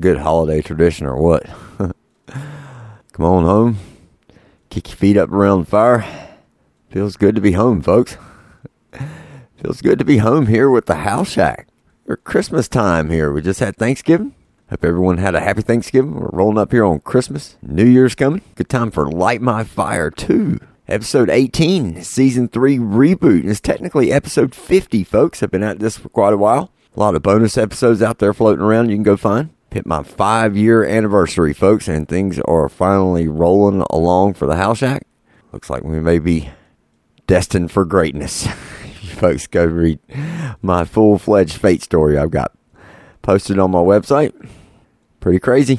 good holiday tradition or what? Come on home, kick your feet up around the fire. Feels good to be home, folks. Feels good to be home here with the House Shack. Or Christmas time here. We just had Thanksgiving. Hope everyone had a happy Thanksgiving. We're rolling up here on Christmas. New Year's coming. Good time for Light My Fire 2. Episode 18, Season 3 reboot. It's technically episode 50, folks. I've been at this for quite a while. A lot of bonus episodes out there floating around you can go find. Hit my five year anniversary, folks, and things are finally rolling along for the House Shack. Looks like we may be destined for greatness. you folks go read my full fledged fate story I've got posted on my website. Pretty crazy.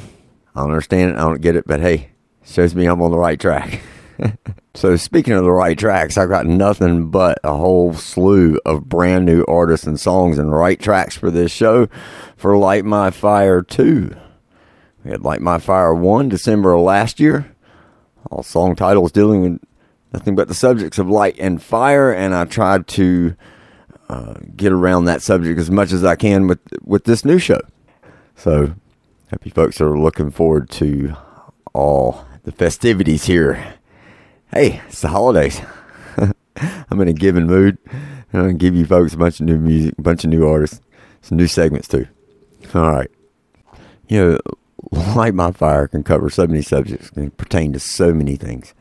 I don't understand it. I don't get it, but hey, shows me I'm on the right track. so speaking of the right tracks, I've got nothing but a whole slew of brand new artists and songs and right tracks for this show for Light My Fire 2. We had Light My Fire 1 December of last year. All song titles dealing with nothing but the subjects of light and fire, and I tried to uh, get around that subject as much as I can with with this new show. So, happy folks are looking forward to all the festivities here hey, it's the holidays. I'm in a giving mood. I'm going to give you folks a bunch of new music, a bunch of new artists, some new segments too. All right. You know, Light My Fire can cover so many subjects, can pertain to so many things.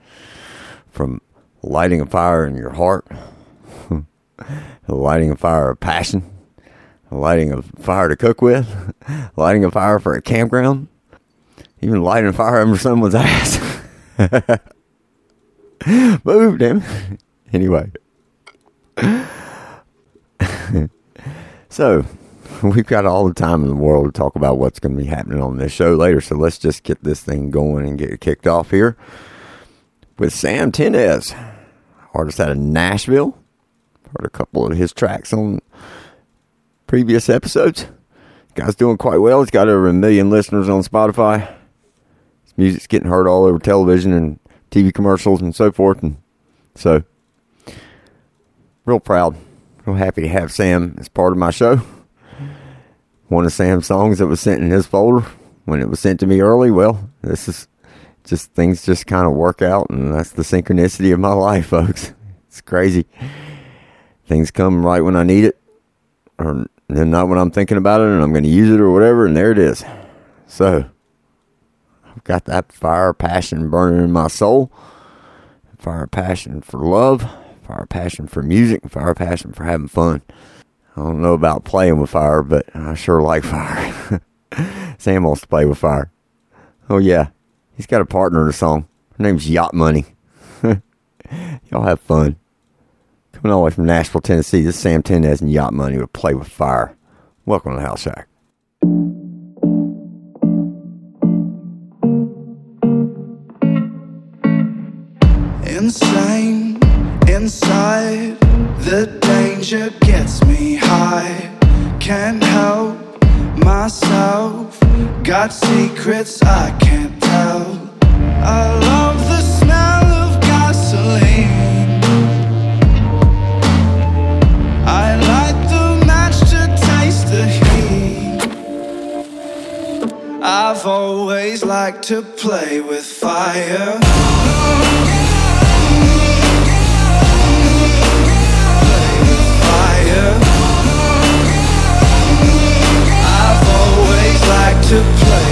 From lighting a fire in your heart, lighting a fire of passion, lighting a fire to cook with, lighting a fire for a campground, even lighting a fire under someone's ass. Moved him. anyway. so, we've got all the time in the world to talk about what's going to be happening on this show later. So, let's just get this thing going and get it kicked off here with Sam Tinnesz, artist out of Nashville. Heard a couple of his tracks on previous episodes. Guy's doing quite well. He's got over a million listeners on Spotify. His music's getting heard all over television and TV commercials and so forth. And so, real proud, real happy to have Sam as part of my show. One of Sam's songs that was sent in his folder when it was sent to me early. Well, this is just things just kind of work out, and that's the synchronicity of my life, folks. It's crazy. Things come right when I need it, or then not when I'm thinking about it, and I'm going to use it or whatever, and there it is. So, I've got that fire passion burning in my soul. Fire passion for love, fire passion for music, fire passion for having fun. I don't know about playing with fire, but I sure like fire. Sam wants to play with fire. Oh yeah, he's got a partner in the song. Her name's Yacht Money. Y'all have fun. Coming all the way from Nashville, Tennessee, this is Sam Tinnesz and Yacht Money with Play with Fire. Welcome to the House Shack. insane inside. The danger gets me high. Can't help myself. Got secrets I can't tell. I love the smell of gasoline. I light the match to taste the heat. I've always liked to play with fire. To play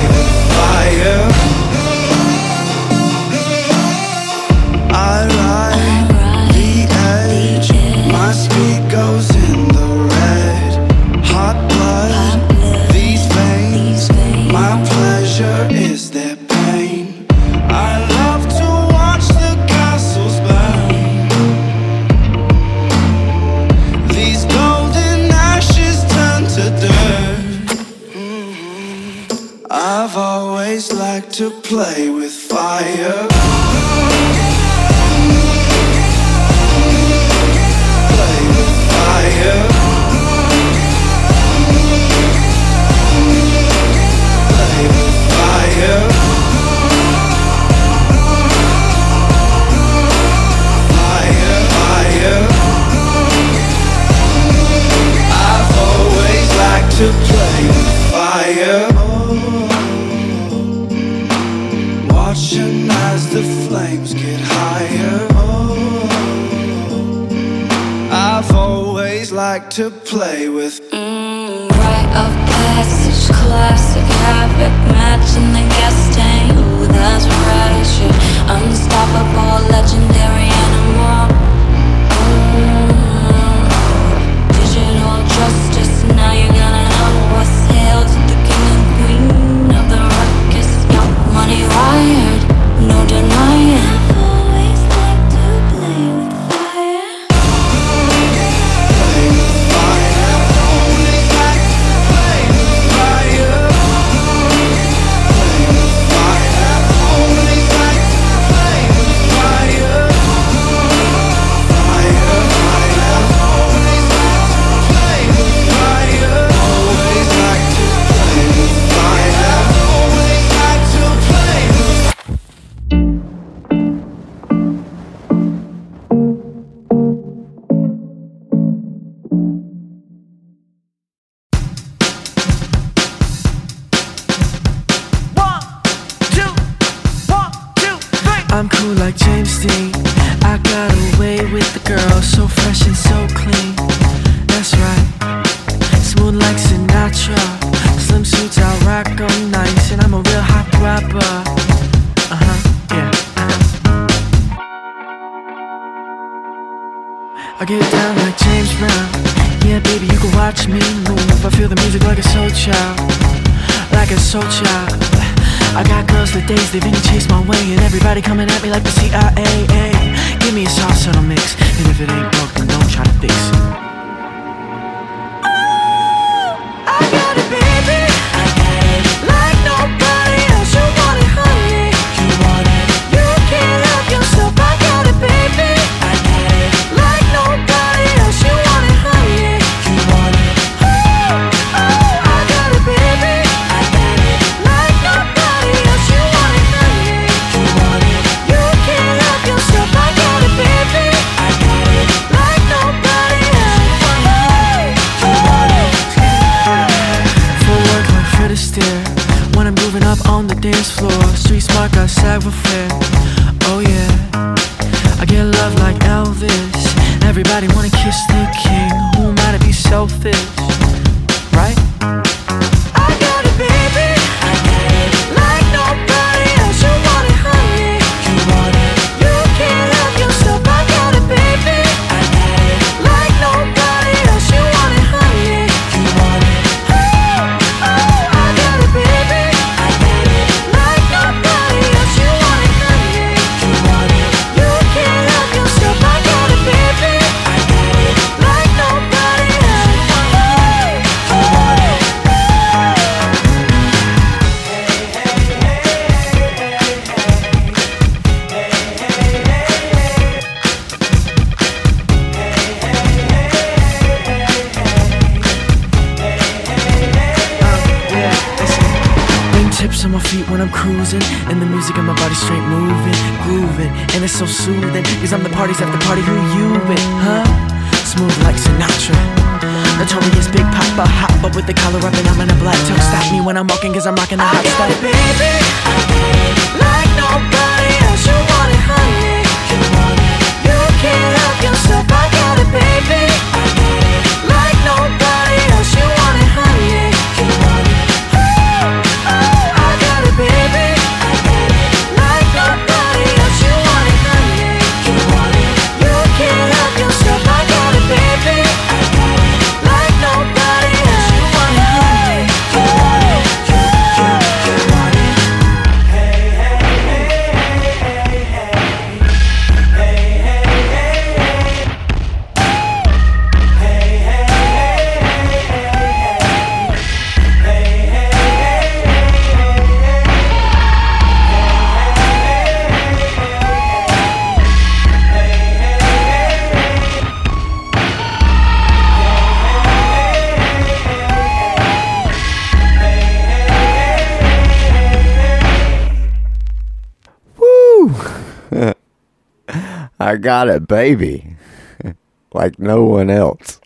got a baby like no one else.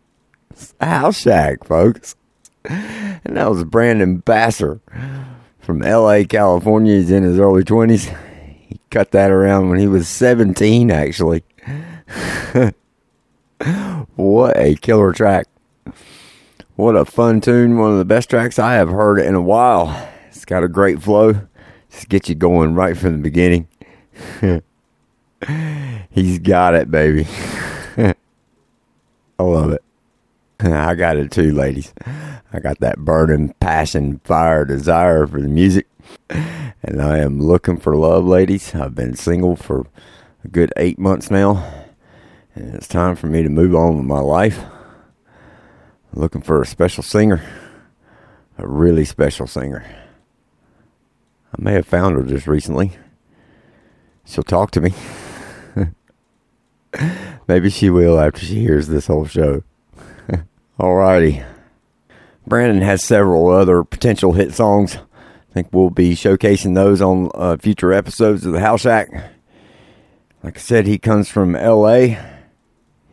House Shack, folks. And that was Brandon Basser from LA, California. He's in his early 20s. He cut that around when he was 17, actually. what a killer track. What a fun tune. One of the best tracks I have heard in a while. It's got a great flow. Just get you going right from the beginning. He's got it, baby. I love it. I got it too, ladies. I got that burning passion, fire, desire for the music. And I am looking for love, ladies. I've been single for a good eight months now. And it's time for me to move on with my life. looking for a special singer, a really special singer. I may have found her just recently. She'll talk to me. Maybe she will after she hears this whole show. Alrighty. Brandon has several other potential hit songs. I think we'll be showcasing those on uh, future episodes of the House Shack. Like I said, he comes from LA.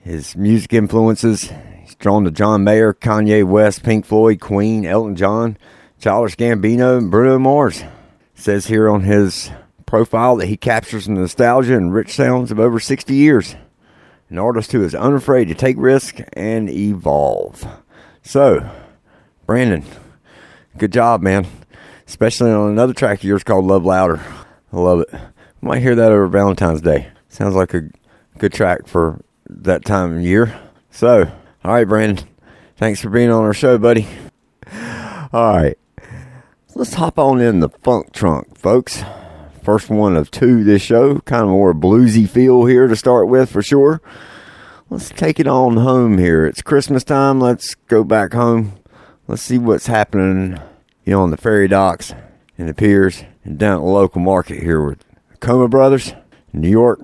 His music influences, he's drawn to John Mayer, Kanye West, Pink Floyd, Queen, Elton John, Childish Gambino, and Bruno Mars. says here on his profile that he captures nostalgia and rich sounds of over 60 years. An artist who is unafraid to take risks and evolve. So, Brandon, good job, man. Especially on another track of yours called Love Louder. I love it. Might hear that over Valentine's Day. Sounds like a good track for that time of year. So, all right, Brandon. Thanks for being on our show, buddy. All right. Let's hop on in the funk trunk, folks. First one of two this show. Kind of more bluesy feel here to start with for sure. Let's take it on home here. It's Christmas time. Let's go back home. Let's see what's happening, you know, on the ferry docks and the piers and down at the local market here with Coma Brothers in New York.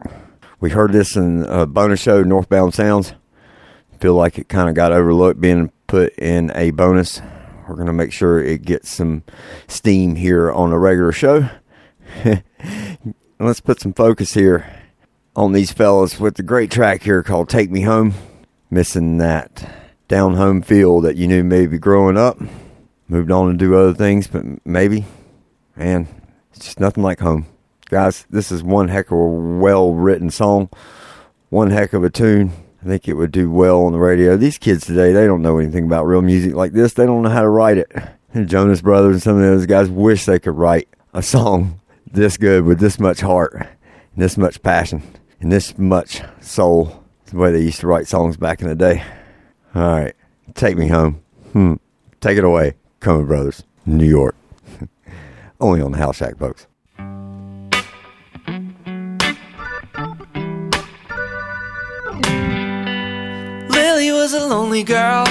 We heard this in a bonus show, Northbound Sounds. Feel like it kind of got overlooked being put in a bonus. We're going to make sure it gets some steam here on a regular show. Let's put some focus here on these fellas with the great track here called Take Me Home. Missing that down home feel that you knew maybe growing up. Moved on to do other things, but maybe, man, it's just nothing like home. Guys, this is one heck of a well written song, one heck of a tune. I think it would do well on the radio. These kids today, they don't know anything about real music like this. They don't know how to write it. And Jonas Brothers and some of those guys wish they could write a song this good with this much heart and this much passion and this much soul. It's the way they used to write songs back in the day. All right, take me home. Hmm. Take it away, Coma Brothers, New York. Only on the House Shack, folks. Lily was a lonely girl,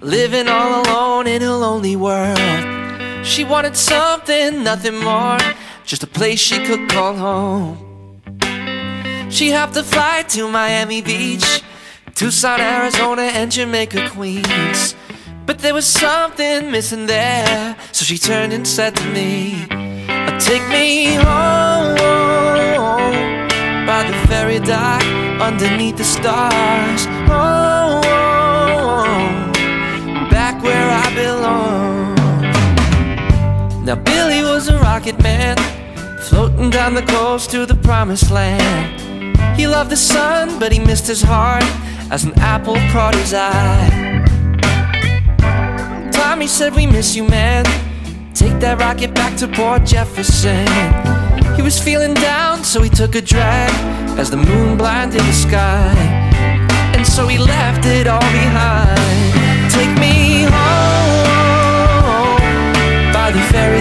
living all alone in a lonely world. She wanted something, nothing more, just a place she could call home. She hopped a flight to Miami Beach, Tucson, Arizona, and Jamaica, Queens. But there was something missing there, so she turned and said to me, oh, Take me home by the ferry dock underneath the stars. Oh, back where I belong. Now, Billy was a rocket man, floating down the coast to the promised land. He loved the sun, but he missed his heart as an apple caught his eye. Tommy said, We miss you, man. Take that rocket back to Port Jefferson. He was feeling down, so he took a drag as the moon blinded the sky. And so he left it all behind. Take me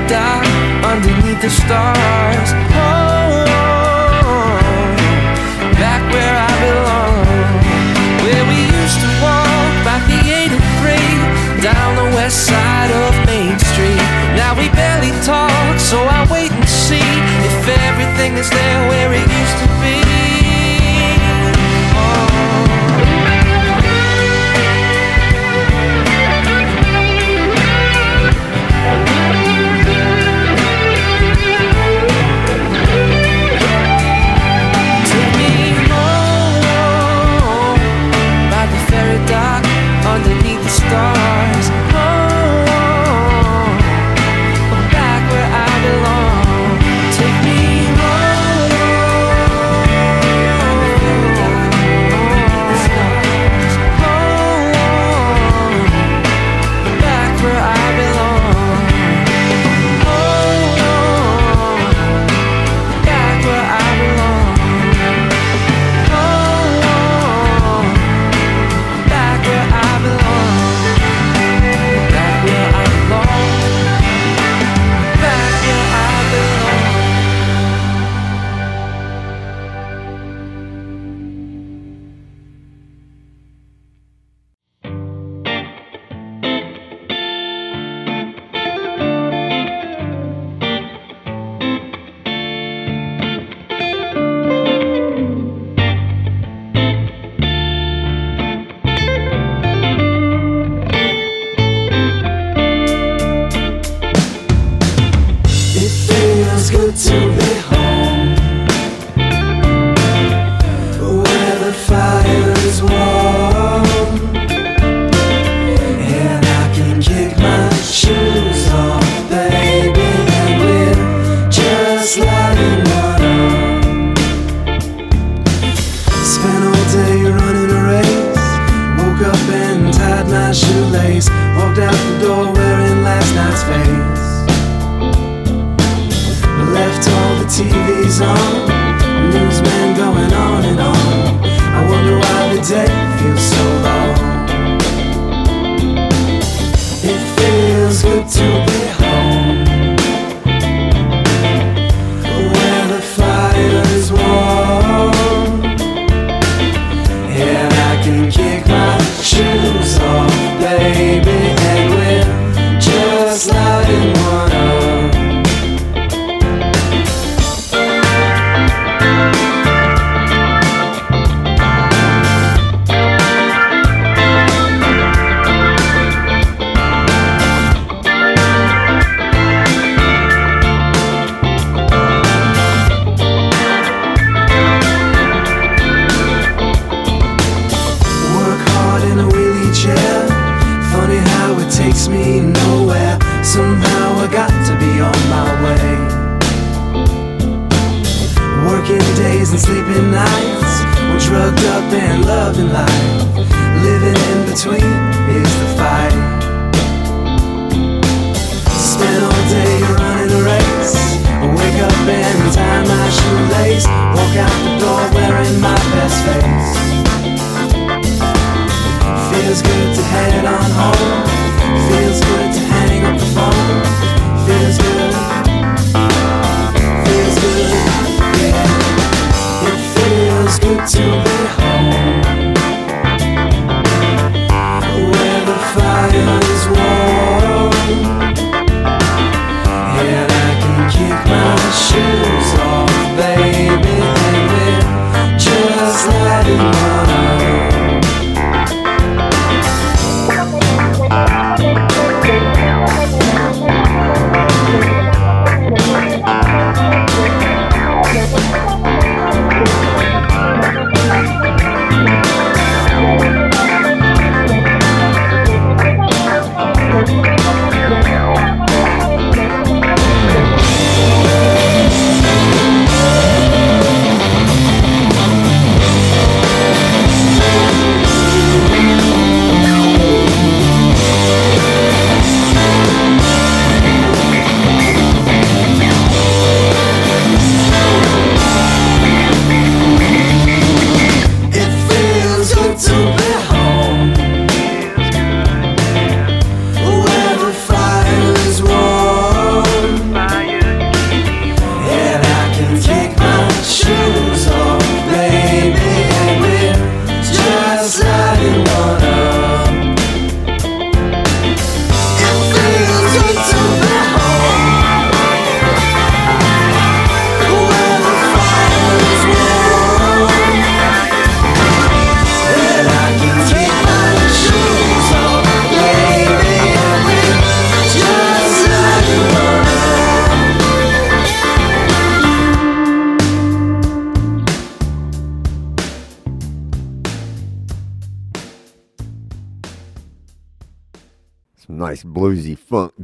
dock underneath the stars. Home, back where I belong. Where we used to walk by the 83 down the west side of Main Street. Now we barely talk, so I wait and see if everything is there where it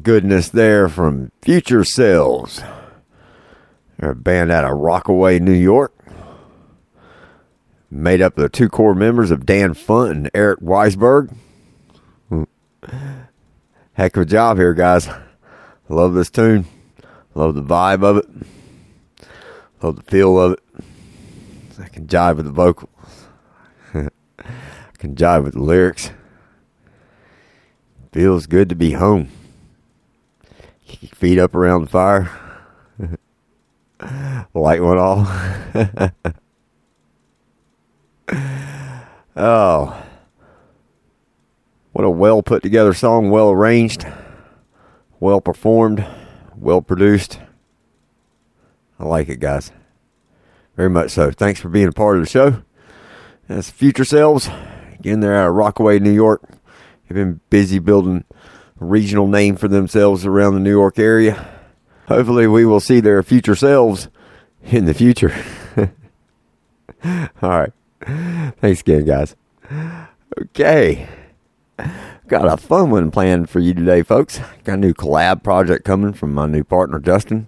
goodness there from Future Selves. They're a band out of Rockaway, New York. Made up of the two core members of Dan Funt and Eric Weisberg. Heck of a job here, guys. Love this tune. Love the vibe of it. Love the feel of it. I can jive with the vocals. I can jive with the lyrics. Feels good to be home feet up around the fire, light one off. oh, what a well put together song, well arranged, well performed, well produced. I like it, guys. Very much so. Thanks for being a part of the show. That's Future Selves. Again, they're out of Rockaway, New York. They've been busy building regional name for themselves around the New York area. Hopefully, we will see their future selves in the future. All right. Thanks again, guys. Okay. Got a fun one planned for you today, folks. Got a new collab project coming from my new partner, Dustin.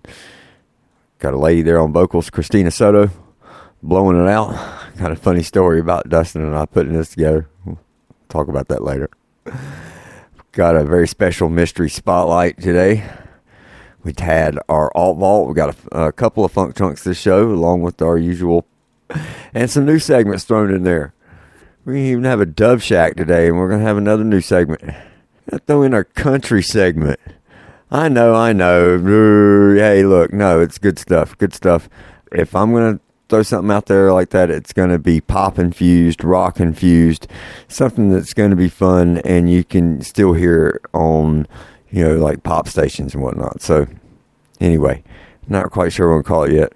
Got a lady there on vocals, Christina Soto, blowing it out. Got a funny story about Dustin and I putting this together. We'll talk about that later. Got a very special mystery spotlight today. We've had our alt vault. We got a, a couple of funk chunks this show, along with our usual, and some new segments thrown in there. We even have a Dove Shack today, and we're gonna have another new segment. Gonna throw in our country segment. I know, I know. Hey, look, no, it's good stuff. Good stuff. If I'm gonna throw something out there like that, it's gonna be pop infused, rock infused, something that's gonna be fun, and you can still hear it on, you know, like pop stations and whatnot. So, anyway, not quite sure what gonna call it yet.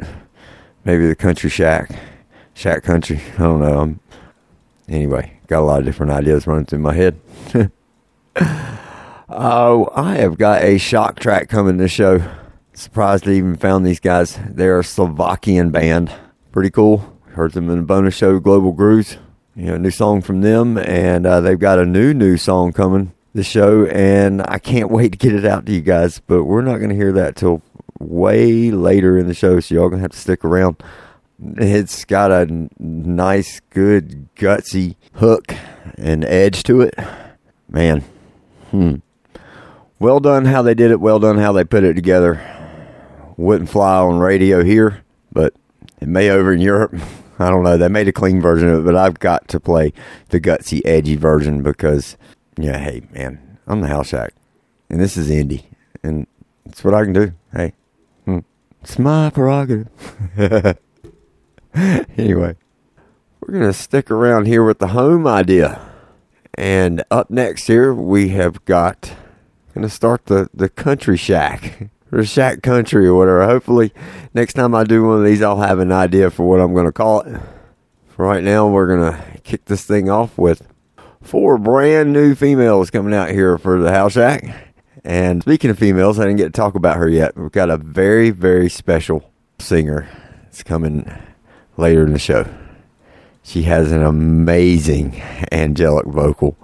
Maybe the Country Shack, Shack Country. I don't know. I'm, anyway, got a lot of different ideas running through my head. Oh, I have got a shock track coming this show. Surprised to even found these guys. They're a Slovakian band. Pretty cool. Heard them in a bonus show, Global Grooves. You know, new song from them, and uh, they've got a new new song coming this show, and I can't wait to get it out to you guys. But we're not going to hear that till way later in the show, so y'all gonna have to stick around. It's got a nice, good, gutsy hook and edge to it. Man, hmm. Well done how they did it. Well done how they put it together. Wouldn't fly on radio here, but it may over in Europe. I don't know. They made a clean version of it, but I've got to play the gutsy, edgy version because, yeah, hey, man, I'm the House Shack, and this is indie, and it's what I can do. Hey, hmm. it's my prerogative. anyway, we're gonna stick around here with the home idea, and up next here we have got gonna start the the country shack or shack country or whatever. Hopefully, next time I do one of these, I'll have an idea for what I'm gonna call it. For right now, we're gonna kick this thing off with four brand new females coming out here for the house shack. And speaking of females, I didn't get to talk about her yet. We've got a very very special singer. It's coming later in the show. She has an amazing angelic vocal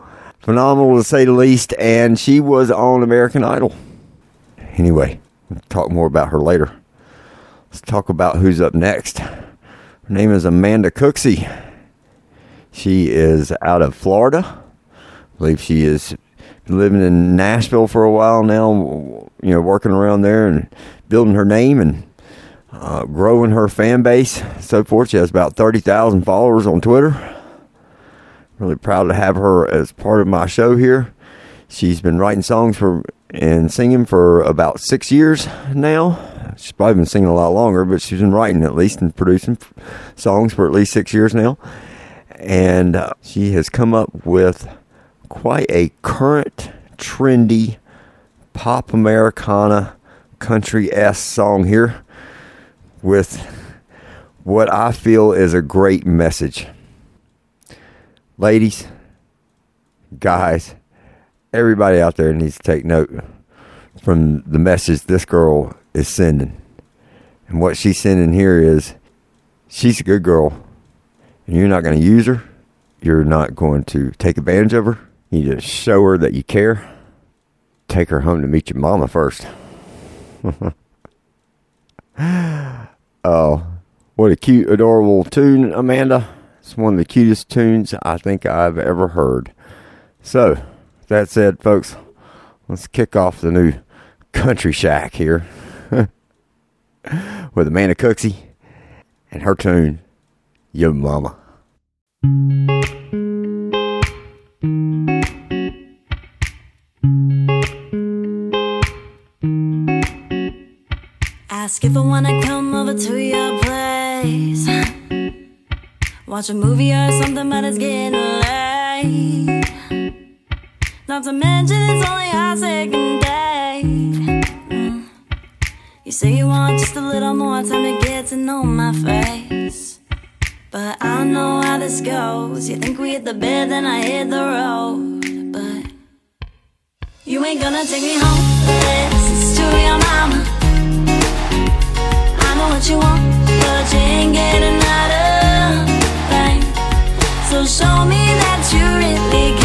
phenomenal to say the least, and she was on American Idol. Anyway, talk more about her later. Let's talk about who's up next. Her name is Amanda Cooksey. She is out of Florida. I believe she is living in Nashville for a while now, you know, working around there and building her name and uh, growing her fan base, so forth. She has about 30,000 followers on Twitter. Really proud to have her as part of my show here. She's been writing songs for and singing for about six years now. She's probably been singing a lot longer, but she's been writing at least and producing songs for at least six years now. And uh, she has come up with quite a current, trendy, pop Americana, country s song here with what I feel is a great message ladies, guys, everybody out there needs to take note from the message this girl is sending. And what she's sending here is she's a good girl. And you're not going to use her. You're not going to take advantage of her. You to show her that you care. Take her home to meet your mama first. oh, what a cute, adorable tune, Amanda. It's one of the cutest tunes I think I've ever heard. So, that said, folks, let's kick off the new Country Shack here with Amanda Cooksey and her tune, Yo Mama. Ask if I wanna come over to your place. Watch a movie or something, but it's getting late. Not to mention it's only our second date. Mm. You say you want just a little more time to get to know my face. But I know how this goes. You think we hit the bed, then I hit the road. But you ain't gonna take me home unless to your mama. I know what you want, but you ain't getting out of thing. So show me that you really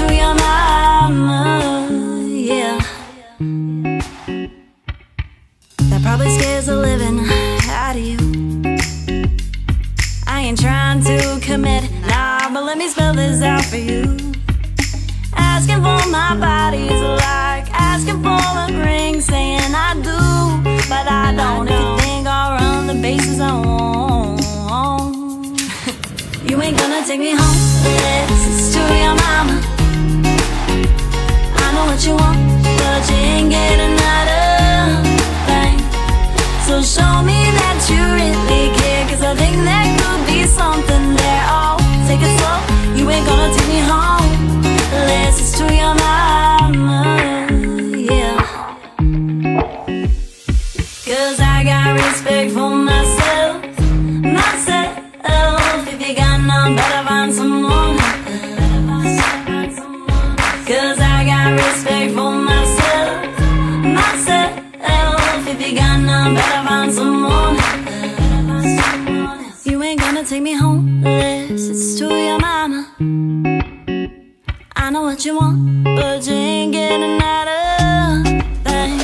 to your mama, yeah. That probably scares the living out of you. I ain't trying to commit, nah, but let me spell this out for you. Asking for my body's like asking for a ring Saying I do, but I don't. If you think I'll run the bases, I won't. You ain't gonna take me home, this is to your mama. Know what you want, but you ain't getting out of thing. So show me that you really care, cause I think there could be something there. Oh, take it slow, you ain't gonna take me home. This is to your mama, yeah. Cause I got respect for myself, you better find someone. You ain't gonna take me home. This it's to your mama. I know what you want, but you ain't getting out of thing.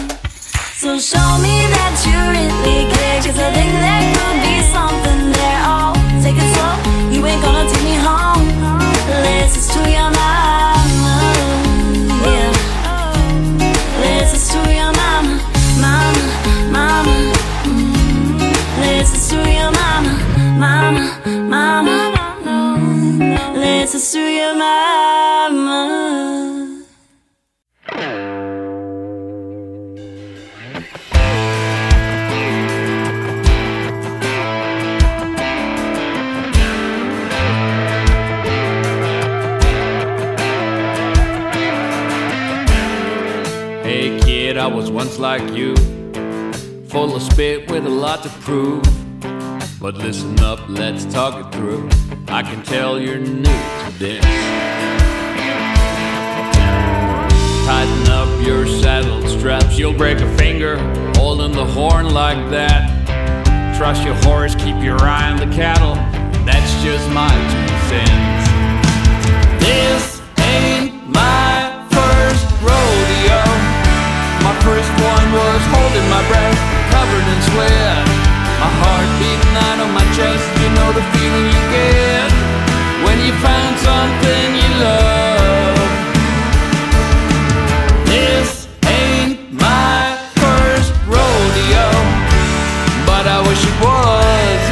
So show me that you really care, Your mama. Hey kid, I was once like you, full of spit with a lot to prove. But listen up, let's talk it through. I can tell you're new to this. Tighten up your saddle straps, you'll break a finger holding the horn like that. Trust your horse, keep your eye on the cattle. That's just my two cents. This ain't my first rodeo. My first one was holding my breath, covered in sweat. My heart beating out on my chest. You know the feeling you get when you find something you love. This ain't my first rodeo, but I wish it was.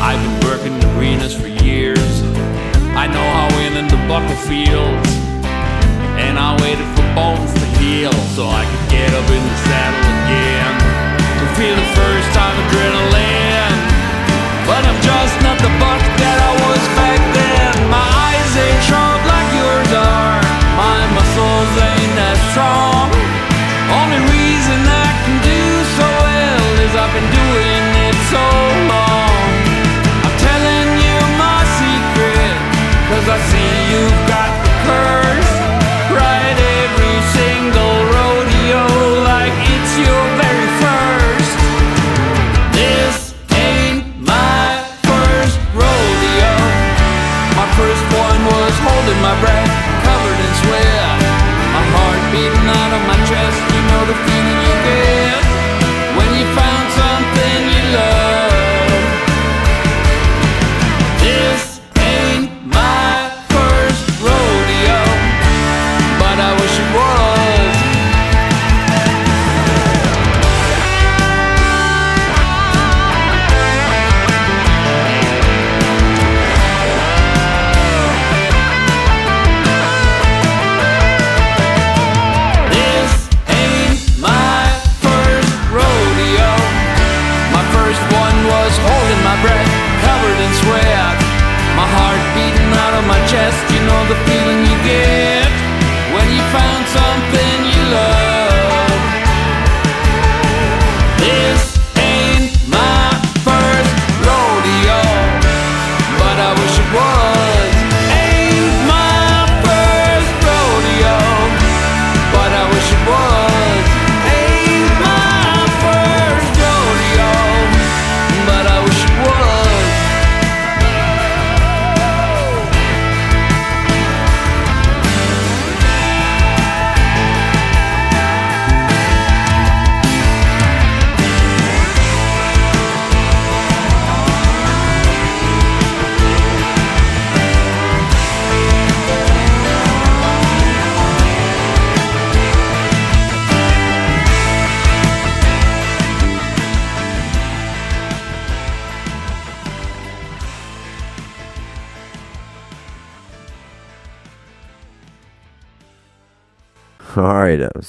I've been working in arenas for years. I know how in the bucket feels. And I waited for bones so I could get up in the saddle again. To feel the first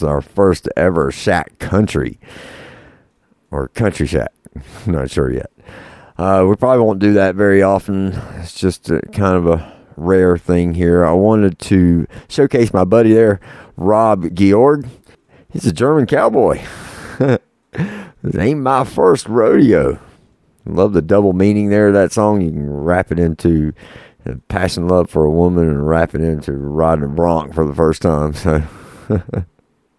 was our first ever Shack Country or Country Shack. Not sure yet. Uh, we probably won't do that very often. It's just a, kind of a rare thing here. I wanted to showcase my buddy there, Rob Georg. He's a German cowboy. this ain't my first rodeo. Love the double meaning there of that song. You can wrap it into passion love for a woman and wrap it into riding a bronc for the first time. So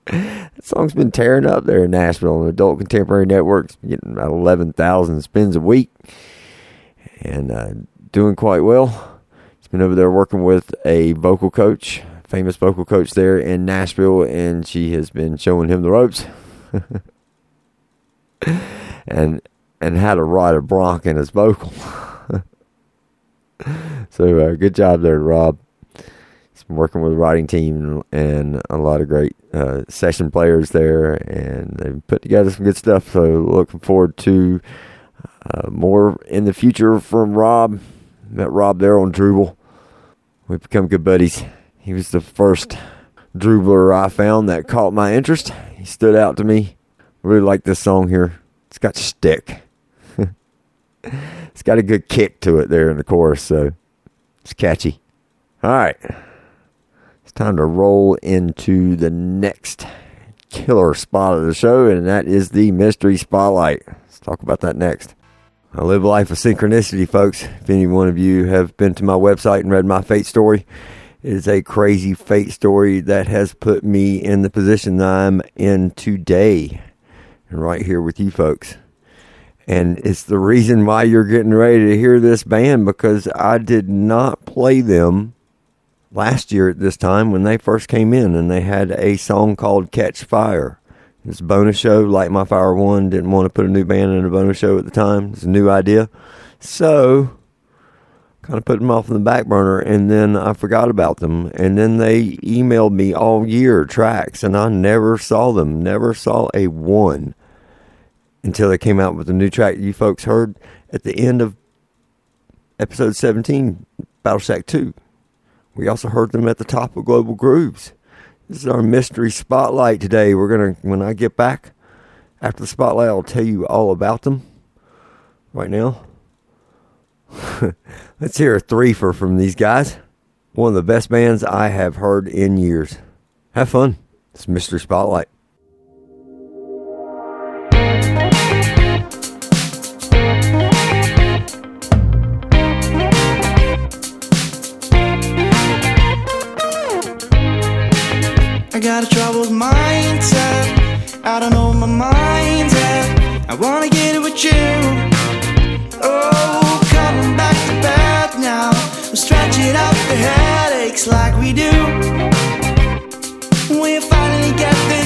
that song's been tearing up there in Nashville on Adult Contemporary Networks, getting about eleven thousand spins a week, and uh, doing quite well. He's been over there working with a vocal coach, famous vocal coach there in Nashville, and she has been showing him the ropes. and and how to ride a bronc in his vocal. so uh, good job there, Rob. Working with a writing team and a lot of great uh, session players there, and they've put together some good stuff. So looking forward to uh, more in the future from Rob. Met Rob there on Drooble. We've become good buddies. He was the first Drubler I found that caught my interest. He stood out to me. Really like this song here. It's got stick. it's got a good kick to it there in the chorus, so it's catchy. All right. Time to roll into the next killer spot of the show, and that is the mystery spotlight. Let's talk about that next. I live a life of synchronicity, folks. If any one of you have been to my website and read my fate story, it is a crazy fate story that has put me in the position that I'm in today and right here with you folks. And it's the reason why you're getting ready to hear this band because I did not play them last year at this time when they first came in and they had a song called Catch Fire. It's a bonus show. Light My Fire One didn't want to put a new band in a bonus show at the time. It's a new idea. So kind of put them off in the back burner and then I forgot about them. And then they emailed me all year tracks and I never saw them, never saw a one until they came out with the new track you folks heard at the end of episode 17, Battle Shack 2. We also heard them at the top of Global Grooves. This is our mystery spotlight today. We're to, when I get back after the spotlight, I'll tell you all about them. Right now, let's hear a threefer from these guys. One of the best bands I have heard in years. Have fun. It's Mystery Spotlight. Got a troubled mindset. I don't know where my mind's at. I wanna get it with you. Oh, coming back to bed now. We're stretching out the headaches like we do. We finally get the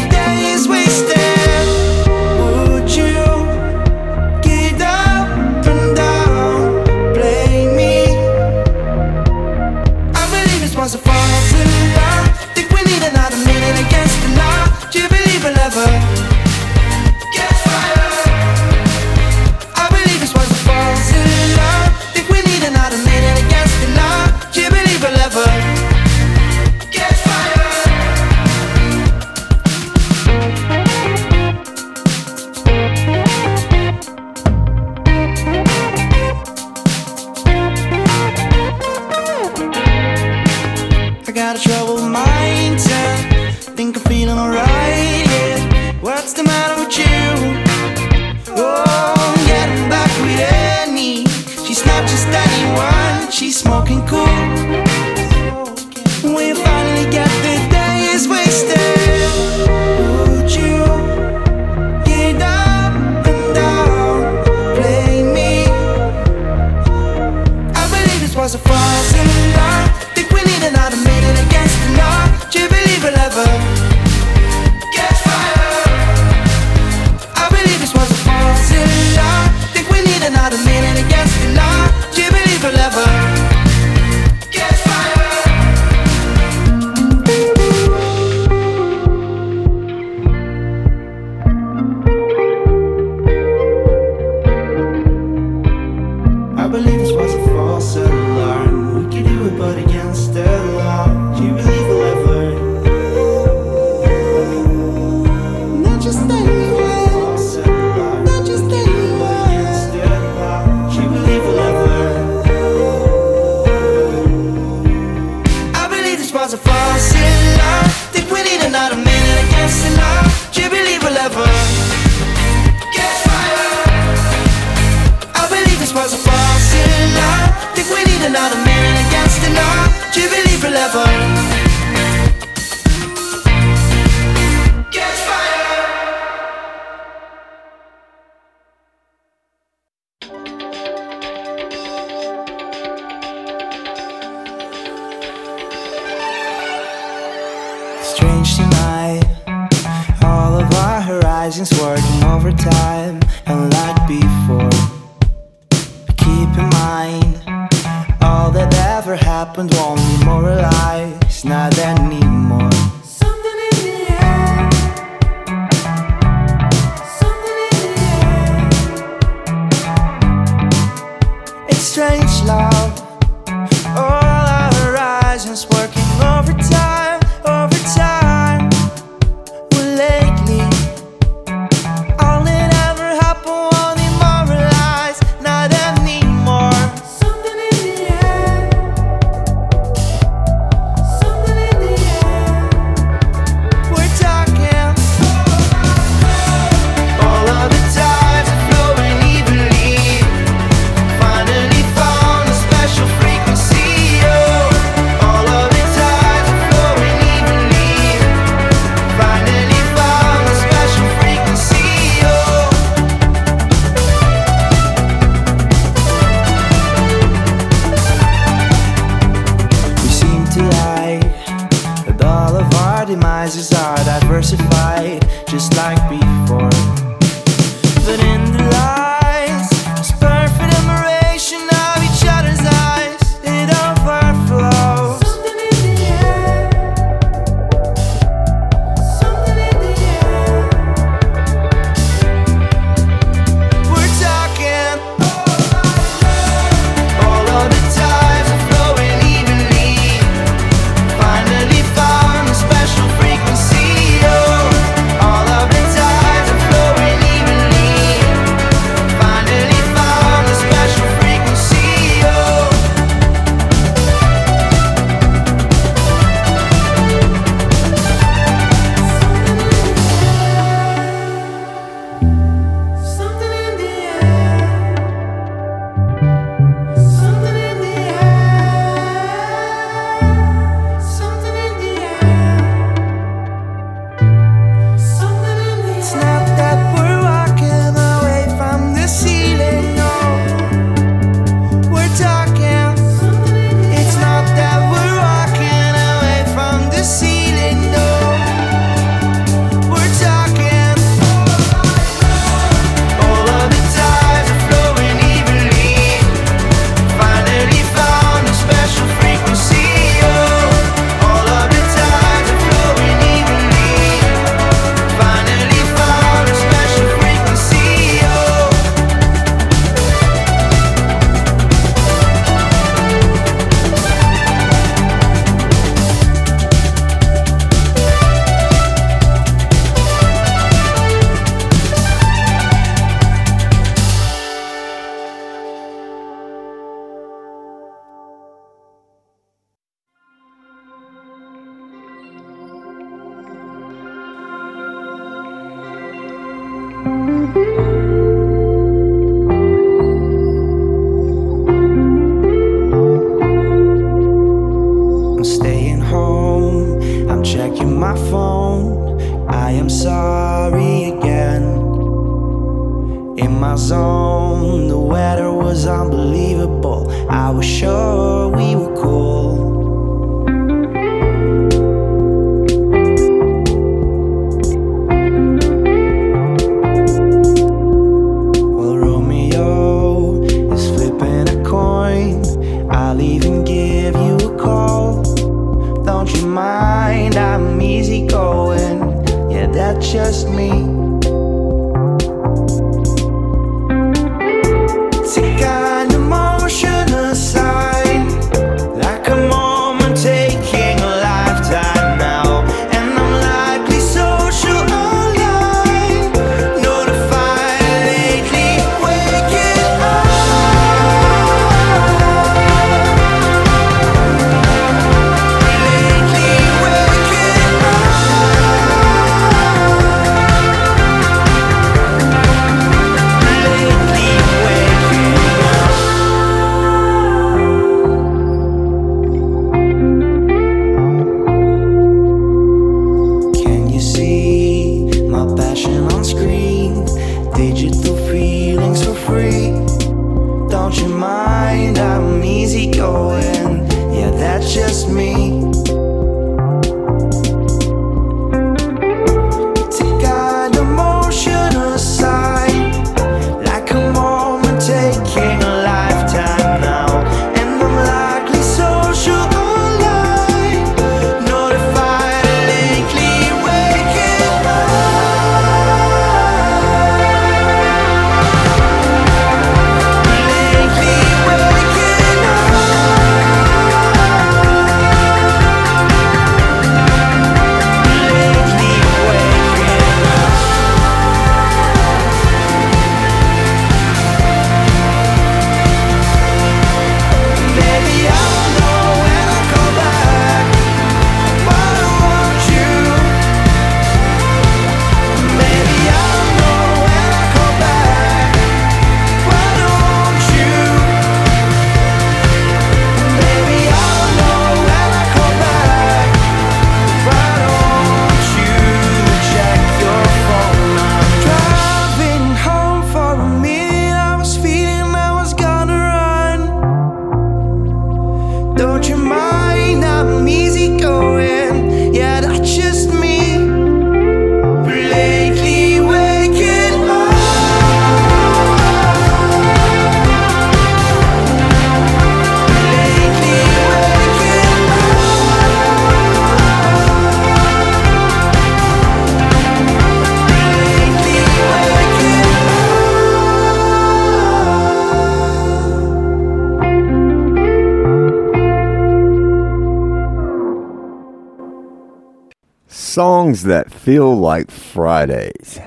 Songs that feel like Fridays.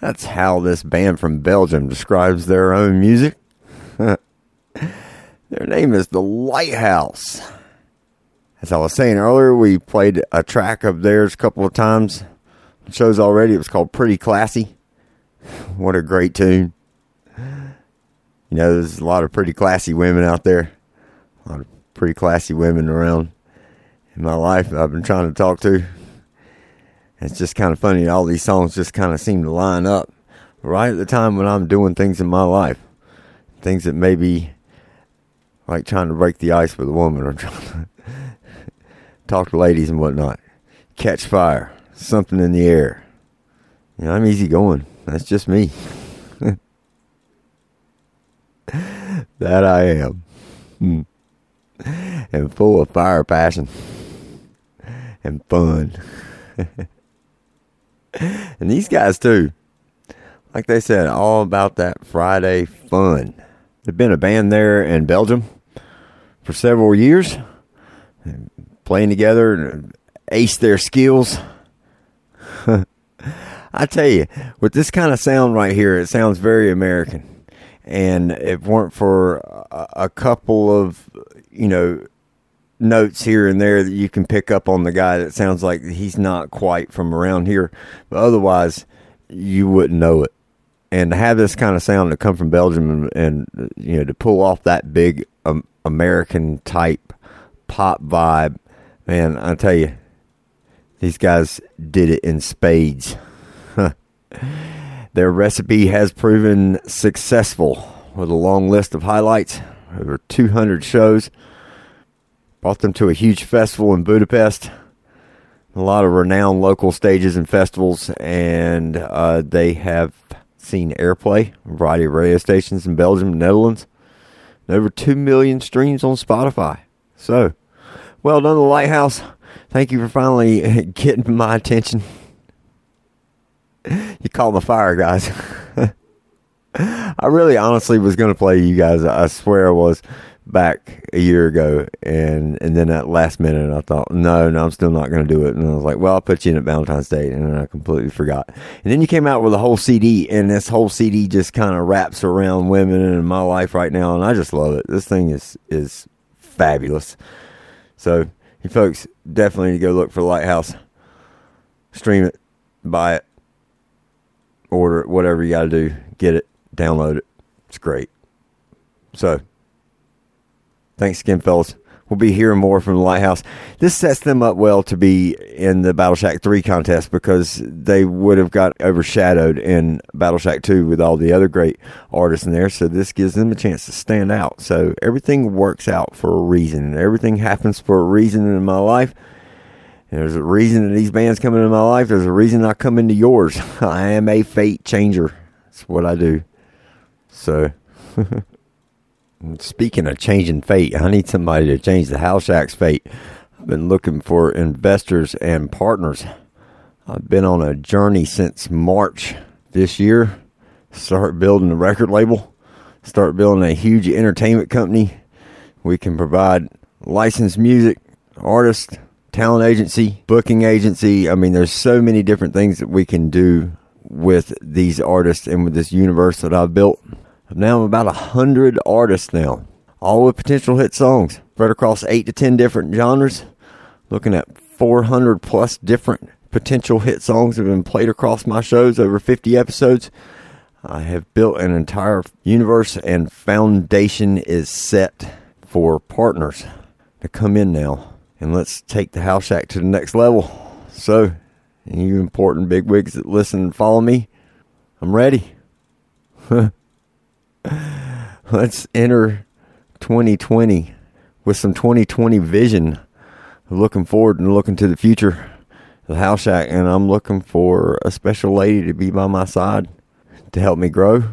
That's how this band from Belgium describes their own music. their name is The Lighthouse. As I was saying earlier, we played a track of theirs a couple of times. It shows already. It was called Pretty Classy. What a great tune. You know, there's a lot of pretty classy women out there. A lot of pretty classy women around in my life I've been trying to talk to. It's just kind of funny. All these songs just kind of seem to line up right at the time when I'm doing things in my life. Things that maybe like trying to break the ice with a woman or trying to talk to ladies and whatnot. Catch fire. Something in the air. You know, I'm easy going. That's just me. that I am. Hmm. And full of fire, passion, and fun. and these guys, too. Like they said, all about that Friday fun. They've been a band there in Belgium for several years, playing together and ace their skills. I tell you, with this kind of sound right here, it sounds very American. And if weren't for a couple of, you know, notes here and there that you can pick up on the guy that sounds like he's not quite from around here, but otherwise, you wouldn't know it. And to have this kind of sound to come from Belgium and, and you know, to pull off that big um, American type pop vibe, man, I tell you, these guys did it in spades. Their recipe has proven successful with a long list of highlights, over 200 shows. Brought them to a huge festival in Budapest, a lot of renowned local stages and festivals, and uh, they have seen airplay, a variety of radio stations in Belgium and Netherlands, and over 2 million streams on Spotify. So, well done, The Lighthouse. Thank you for finally getting my attention. You called the fire, guys. I really honestly was going to play you guys. I swear I was back a year ago. And, and then at last minute, I thought, no, no, I'm still not going to do it. And I was like, well, I'll put you in at Valentine's Day. And I completely forgot. And then you came out with a whole CD, and this whole CD just kind of wraps around women in my life right now. And I just love it. This thing is, is fabulous. So, you folks definitely go look for Lighthouse, stream it, buy it, order it, whatever you got to do, get it, download it. It's great. So, thanks again, fellas. We'll be hearing more from the Lighthouse. This sets them up well to be in the Battle Shack 3 contest because they would have got overshadowed in Battle Shack 2 with all the other great artists in there. So, this gives them a chance to stand out. So, everything works out for a reason. Everything happens for a reason in my life. There's a reason that these bands come into my life. There's a reason I come into yours. I am a fate changer. That's what I do. So, speaking of changing fate, I need somebody to change the House Shack's fate. I've been looking for investors and partners. I've been on a journey since March this year. Start building a record label, start building a huge entertainment company. We can provide licensed music, artists, talent agency, booking agency. I mean, there's so many different things that we can do with these artists and with this universe that I've built. Now I'm about a hundred artists now, all with potential hit songs, spread across eight to ten different genres. Looking at 400 plus different potential hit songs that have been played across my shows, over 50 episodes. I have built an entire universe and foundation is set for partners to come in now and let's take the house shack to the next level. So, you important bigwigs that listen and follow me, I'm ready. let's enter 2020 with some 2020 vision. Looking forward and looking to the future. The house shack, and I'm looking for a special lady to be by my side to help me grow,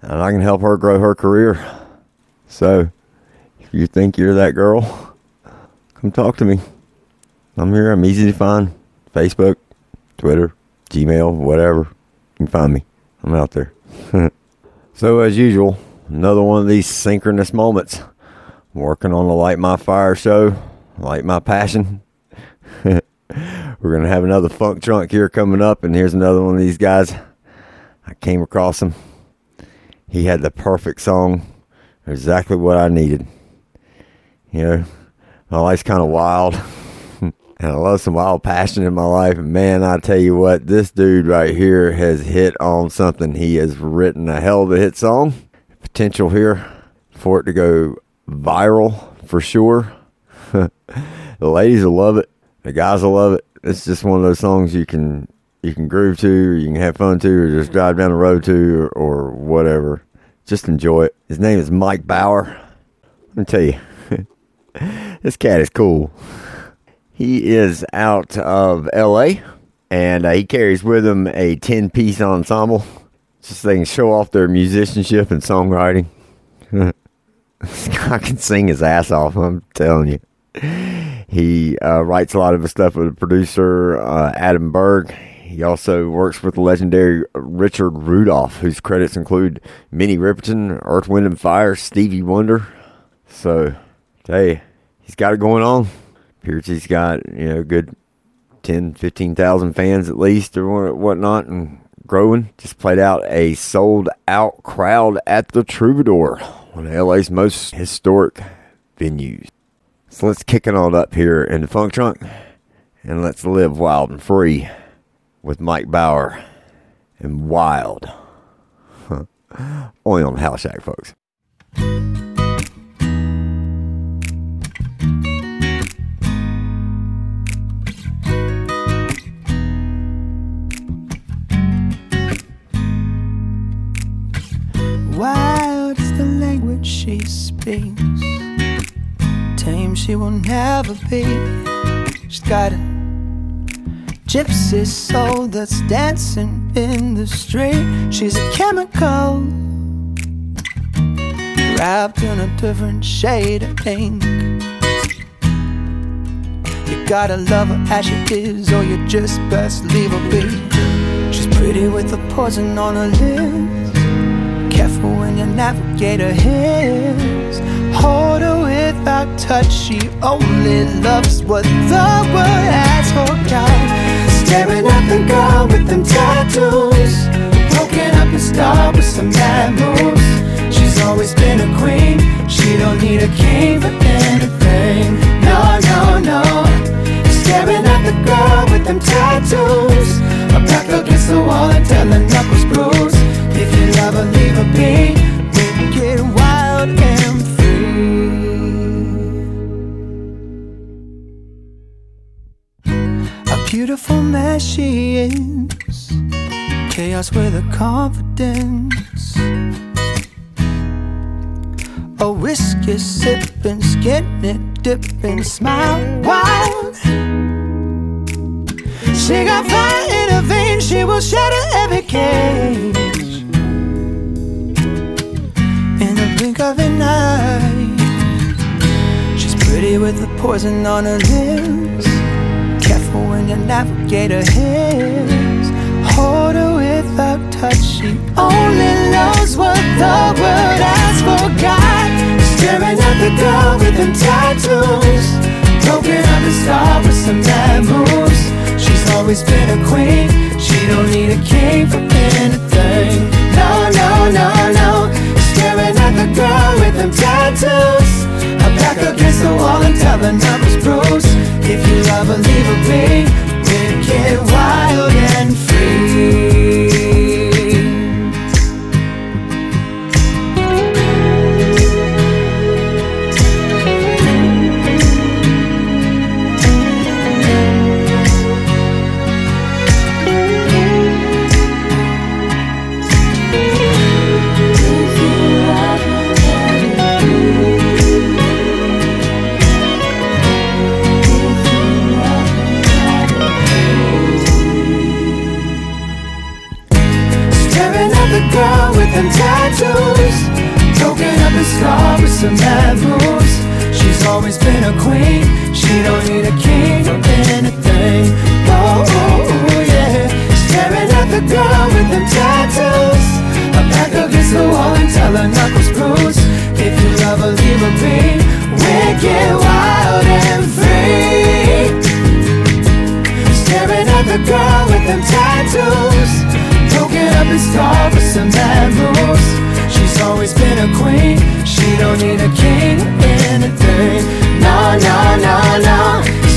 and I can help her grow her career. So, if you think you're that girl, come talk to me. I'm here. I'm easy to find. Facebook, Twitter, Gmail, whatever. You can find me. I'm out there. so, as usual, another one of these synchronous moments. Working on the Light My Fire show, Light My Passion. We're gonna have another funk trunk here coming up, and here's another one of these guys. I came across him. He had the perfect song, exactly what I needed. You know, my life's kind of wild, and I love some wild passion in my life. And man, I tell you what, this dude right here has hit on something. He has written a hell of a hit song. Potential here for it to go viral for sure. the ladies will love it. The guys will love it. It's just one of those songs you can you can groove to, or you can have fun to, or just drive down the road to, or, or whatever. Just enjoy it. His name is Mike Bauer. Let me tell you, this cat is cool. He is out of L.A. and uh, he carries with him a ten-piece ensemble, just so they can show off their musicianship and songwriting. guy can sing his ass off. I'm telling you. He uh, writes a lot of his stuff with the producer uh, Adam Berg. He also works with the legendary Richard Rudolph, whose credits include Minnie Riperton, Earth, Wind, and Fire, Stevie Wonder. So, hey, he's got it going on. He's got, you know, good 10, 15,000 fans at least or whatnot and growing. Just played out a sold out crowd at the Troubadour, one of LA's most historic venues. So let's kick it on up here in the funk trunk and let's live wild and free with Mike Bauer and Wild. Only on House Shack, folks. Wild is the language she speaks. Tame she will never be. She's got a gypsy soul that's dancing in the street. She's a chemical wrapped in a different shade of ink. You gotta love her as she is, or you just best leave her be. She's pretty with the poison on her lips. Careful when your navigator hits. Hold her without touch. She only loves what the world has for God. Staring at the girl with them tattoos. Broken up and scarred with some bad moves. She's always been a queen. She don't need a king for anything. No, no, no. Staring at the girl with them tattoos. She is. Chaos with a confidence. A whiskey sipping, skinny dipping, smile wild. She got fire in her veins, she will shatter every cage. In the blink of an eye, she's pretty with the poison on her lips. When your navigator hits. Hold her without touch, she only loves what the world has forgot. Staring at the girl with them tattoos. Broken up and scarred with some bad moves. She's always been a queen. She don't need a king for anything. No, no, no, no. Staring at the girl with them tattoos. Her back against the wall until her knuckles bruise. If you love her, leave her be. Wicked, wild, and free. a star with some bad moves. She's always been a queen. She don't need a king for anything. Oh, oh, oh, yeah. Staring at the girl with them tattoos. A back against the wall and tell her knuckles bruised. If you love her, leave her be. We get wild, and free. Staring at the girl with them tattoos. Broken up and scarred with some bad moves always been a queen. She don't need a king in a. No, no, no, no.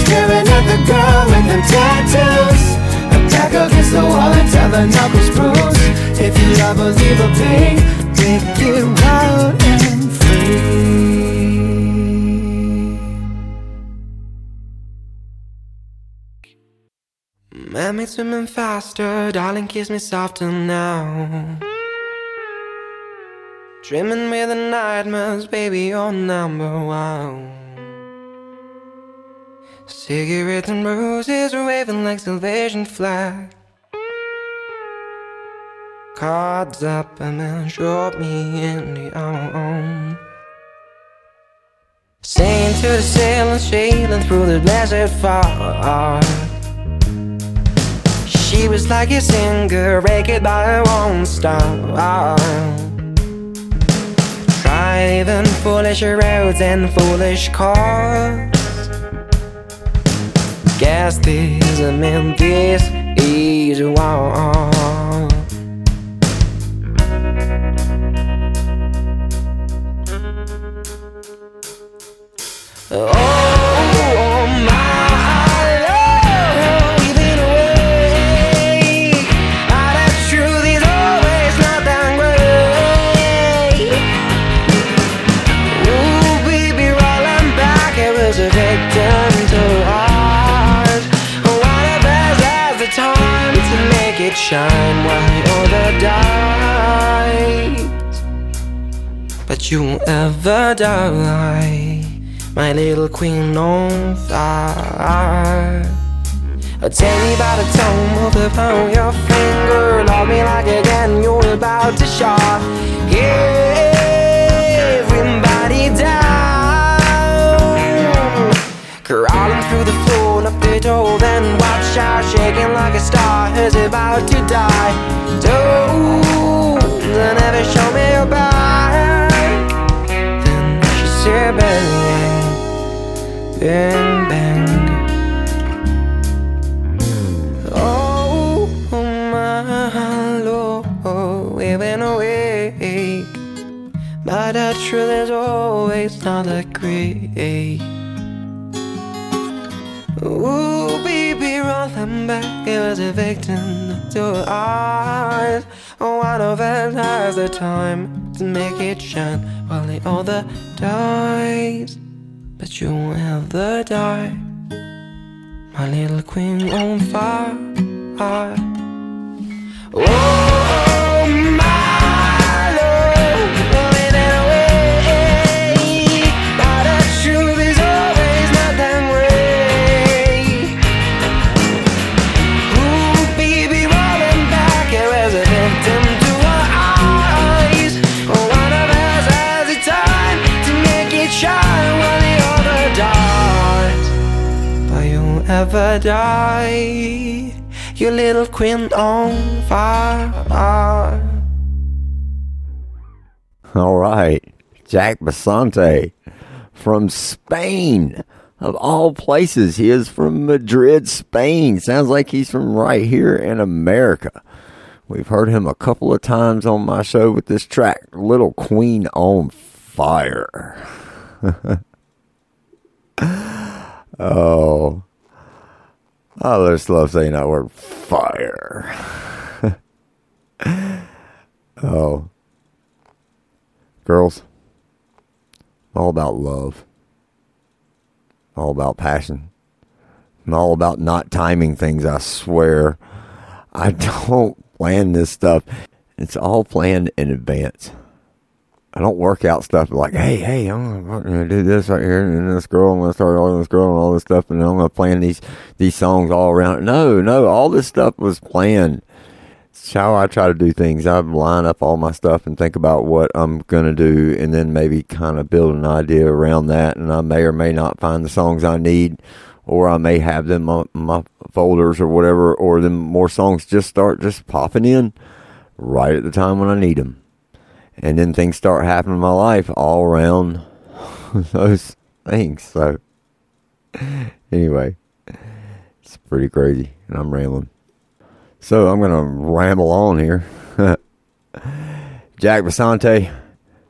Staring at the girl with them tattoos. A back against the wall until tell her knuckles bruise. If you love her, leave her be. Make it wild and free. Mammy swimming faster, darling, kiss me softer now. Dreaming with the nightmares, baby, you're number one. Cigarettes and roses waving like Salvation flag. Cards up and then shot me in the arm. Saying to the sailing, sailing through the desert far. She was like a singer, ragged by one star. Driving foolish roads and foolish cars. Guess this meant this is war. Oh, shine while the dies. But you won't ever die, my little queen on fire. Take me by the tongue, move upon your finger. Love me like again, you're about to shock. Everybody down. Crawling through the floor, up the door, then watch out, shaking like a star who's about to die. Don't never show me your back. Then she said, bang, bang, bang. Oh, my Lord, we've been awake. But the truth is always not that great. Ooh, baby, rolling back, it was a victim to ours. One of us has the time to make it shine while the other dies. But you won't have the die, my little queen on fire. Oh, die, you little queen on fire. All right. Jack Basante from Spain. Of all places, he is from Madrid, Spain. Sounds like he's from right here in America. We've heard him a couple of times on my show with this track, Little Queen on Fire. oh. Ah, I just love saying that word fire. oh. Girls, all about love. All about passion. I'm all about not timing things, I swear. I don't plan this stuff. It's all planned in advance. I don't work out stuff like, hey, hey, I'm gonna do this right here, and this girl, I'm gonna start all this girl and all this stuff, and I'm gonna plan these these songs all around. No, no, all this stuff was planned. It's how I try to do things. I line up all my stuff and think about what I'm gonna do, and then maybe kind of build an idea around that. And I may or may not find the songs I need, or I may have them on my folders or whatever, or then more songs just start just popping in right at the time when I need them and then things start happening in my life all around those things. So, anyway, it's pretty crazy, and I'm rambling. So I'm gonna ramble on here. Jack Basante,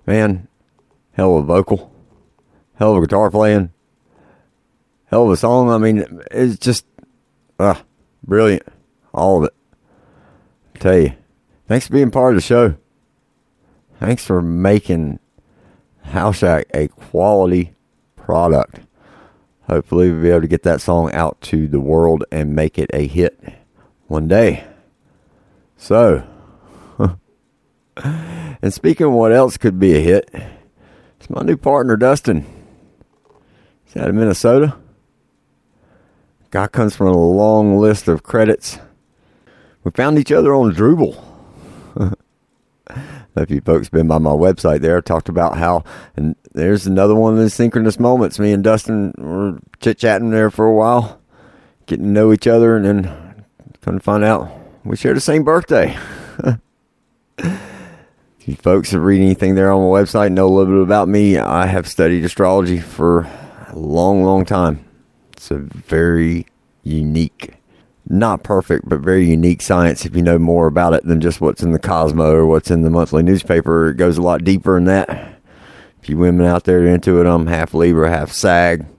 man, hell of a vocal, hell of a guitar playing, hell of a song. I mean, it's just, ah, brilliant, all of it. tell you, thanks for being part of the show. Thanks for making House Shack a quality product. Hopefully, we'll be able to get that song out to the world and make it a hit one day. So, and speaking of what else could be a hit, it's my new partner, Dustin. He's out of Minnesota. Guy comes from a long list of credits. We found each other on Drooble. If you folks been by my website there, I talked about how, and there's another one of those synchronous moments. Me and Dustin were chit chatting there for a while, getting to know each other, and then come to find out we share the same birthday. if you folks have read anything there on my website, know a little bit about me. I have studied astrology for a long, long time. It's a very unique not perfect, but very unique science if you know more about it than just what's in the Cosmo or what's in the monthly newspaper. It goes a lot deeper than that. If you women out there are into it, I'm half Libra, half Sag. It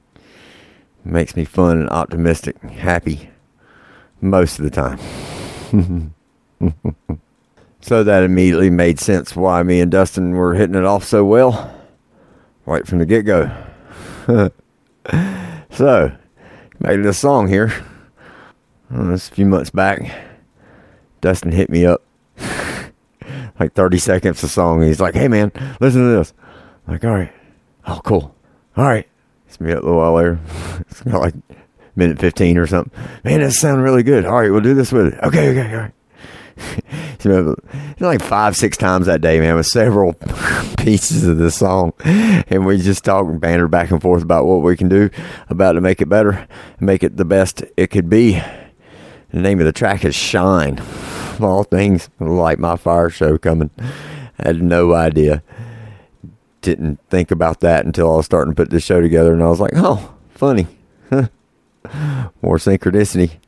makes me fun and optimistic, happy most of the time. so that immediately made sense why me and Dustin were hitting it off so well right from the get go. so, made this song here this a few months back, Dustin hit me up like 30 seconds of song. He's like, hey, man, listen to this. I'm like, all right. Oh, cool. All right. It's me up a little while later. it's got like minute 15 or something. Man, that sounds really good. All right, we'll do this with it. Okay, okay, all right. so, like five, six times that day, man, with several pieces of this song. And we just talk banter back and forth about what we can do about to make it better, make it the best it could be. The name of the track is Shine. Of all things, like my fire show coming. I had no idea. Didn't think about that until I was starting to put this show together, and I was like, oh, funny. More synchronicity.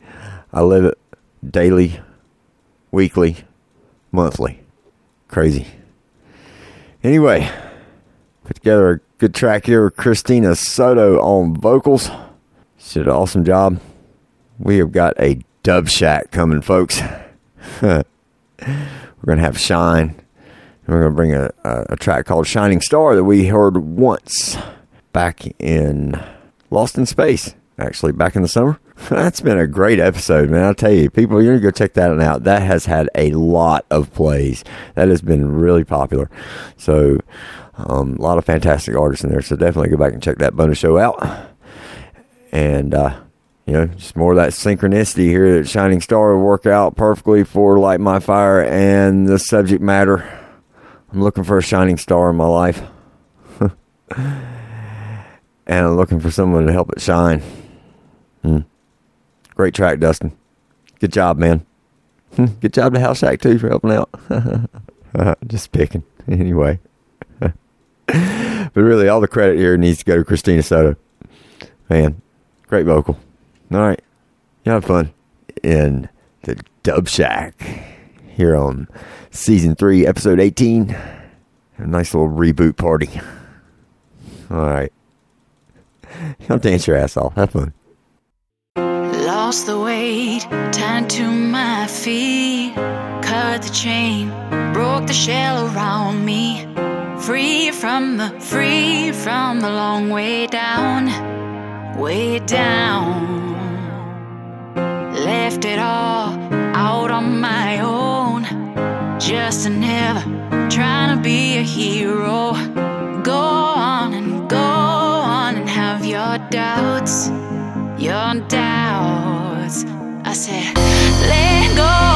I live it daily, weekly, monthly. Crazy. Anyway, put together a good track here with Christina Soto on vocals. She did an awesome job. We have got a Dub Shack coming, folks. we're going to have Shine. We're going to bring a, a, a track called Shining Star that we heard once back in Lost in Space, actually, back in the summer. That's been a great episode, man. I'll tell you, people, you're going to go check that one out. That has had a lot of plays. That has been really popular. So, um, a lot of fantastic artists in there. So, definitely go back and check that bonus show out. And, uh, you know, just more of that synchronicity here that Shining Star will work out perfectly for Light My Fire and the subject matter. I'm looking for a shining star in my life. and I'm looking for someone to help it shine. Hmm. Great track, Dustin. Good job, man. Hmm. Good job to House Shack, too, for helping out. just picking. Anyway. but really, all the credit here needs to go to Christina Soto. Man, great vocal. All right. You have fun in the Dub Shack here on season three, episode 18. A nice little reboot party. All right. Don't dance your ass off. Have fun. Lost the weight, turned to my feet. Cut the chain, broke the shell around me. Free from the, free from the long way down, way down. Left it all out on my own. Just a never trying to be a hero. Go on and go on and have your doubts, your doubts. I said, let go.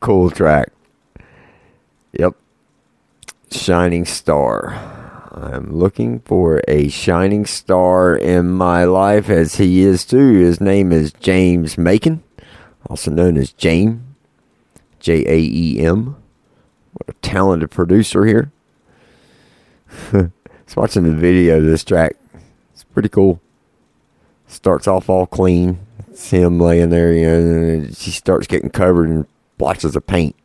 cool track. Yep. Shining Star. I'm looking for a shining star in my life as he is too. His name is James Macon, also known as Jaem. J A E M. What a talented producer here. I was watching the video of this track. It's pretty cool. Starts off all clean. It's him laying there, you know, and she starts getting covered in blotches of paint.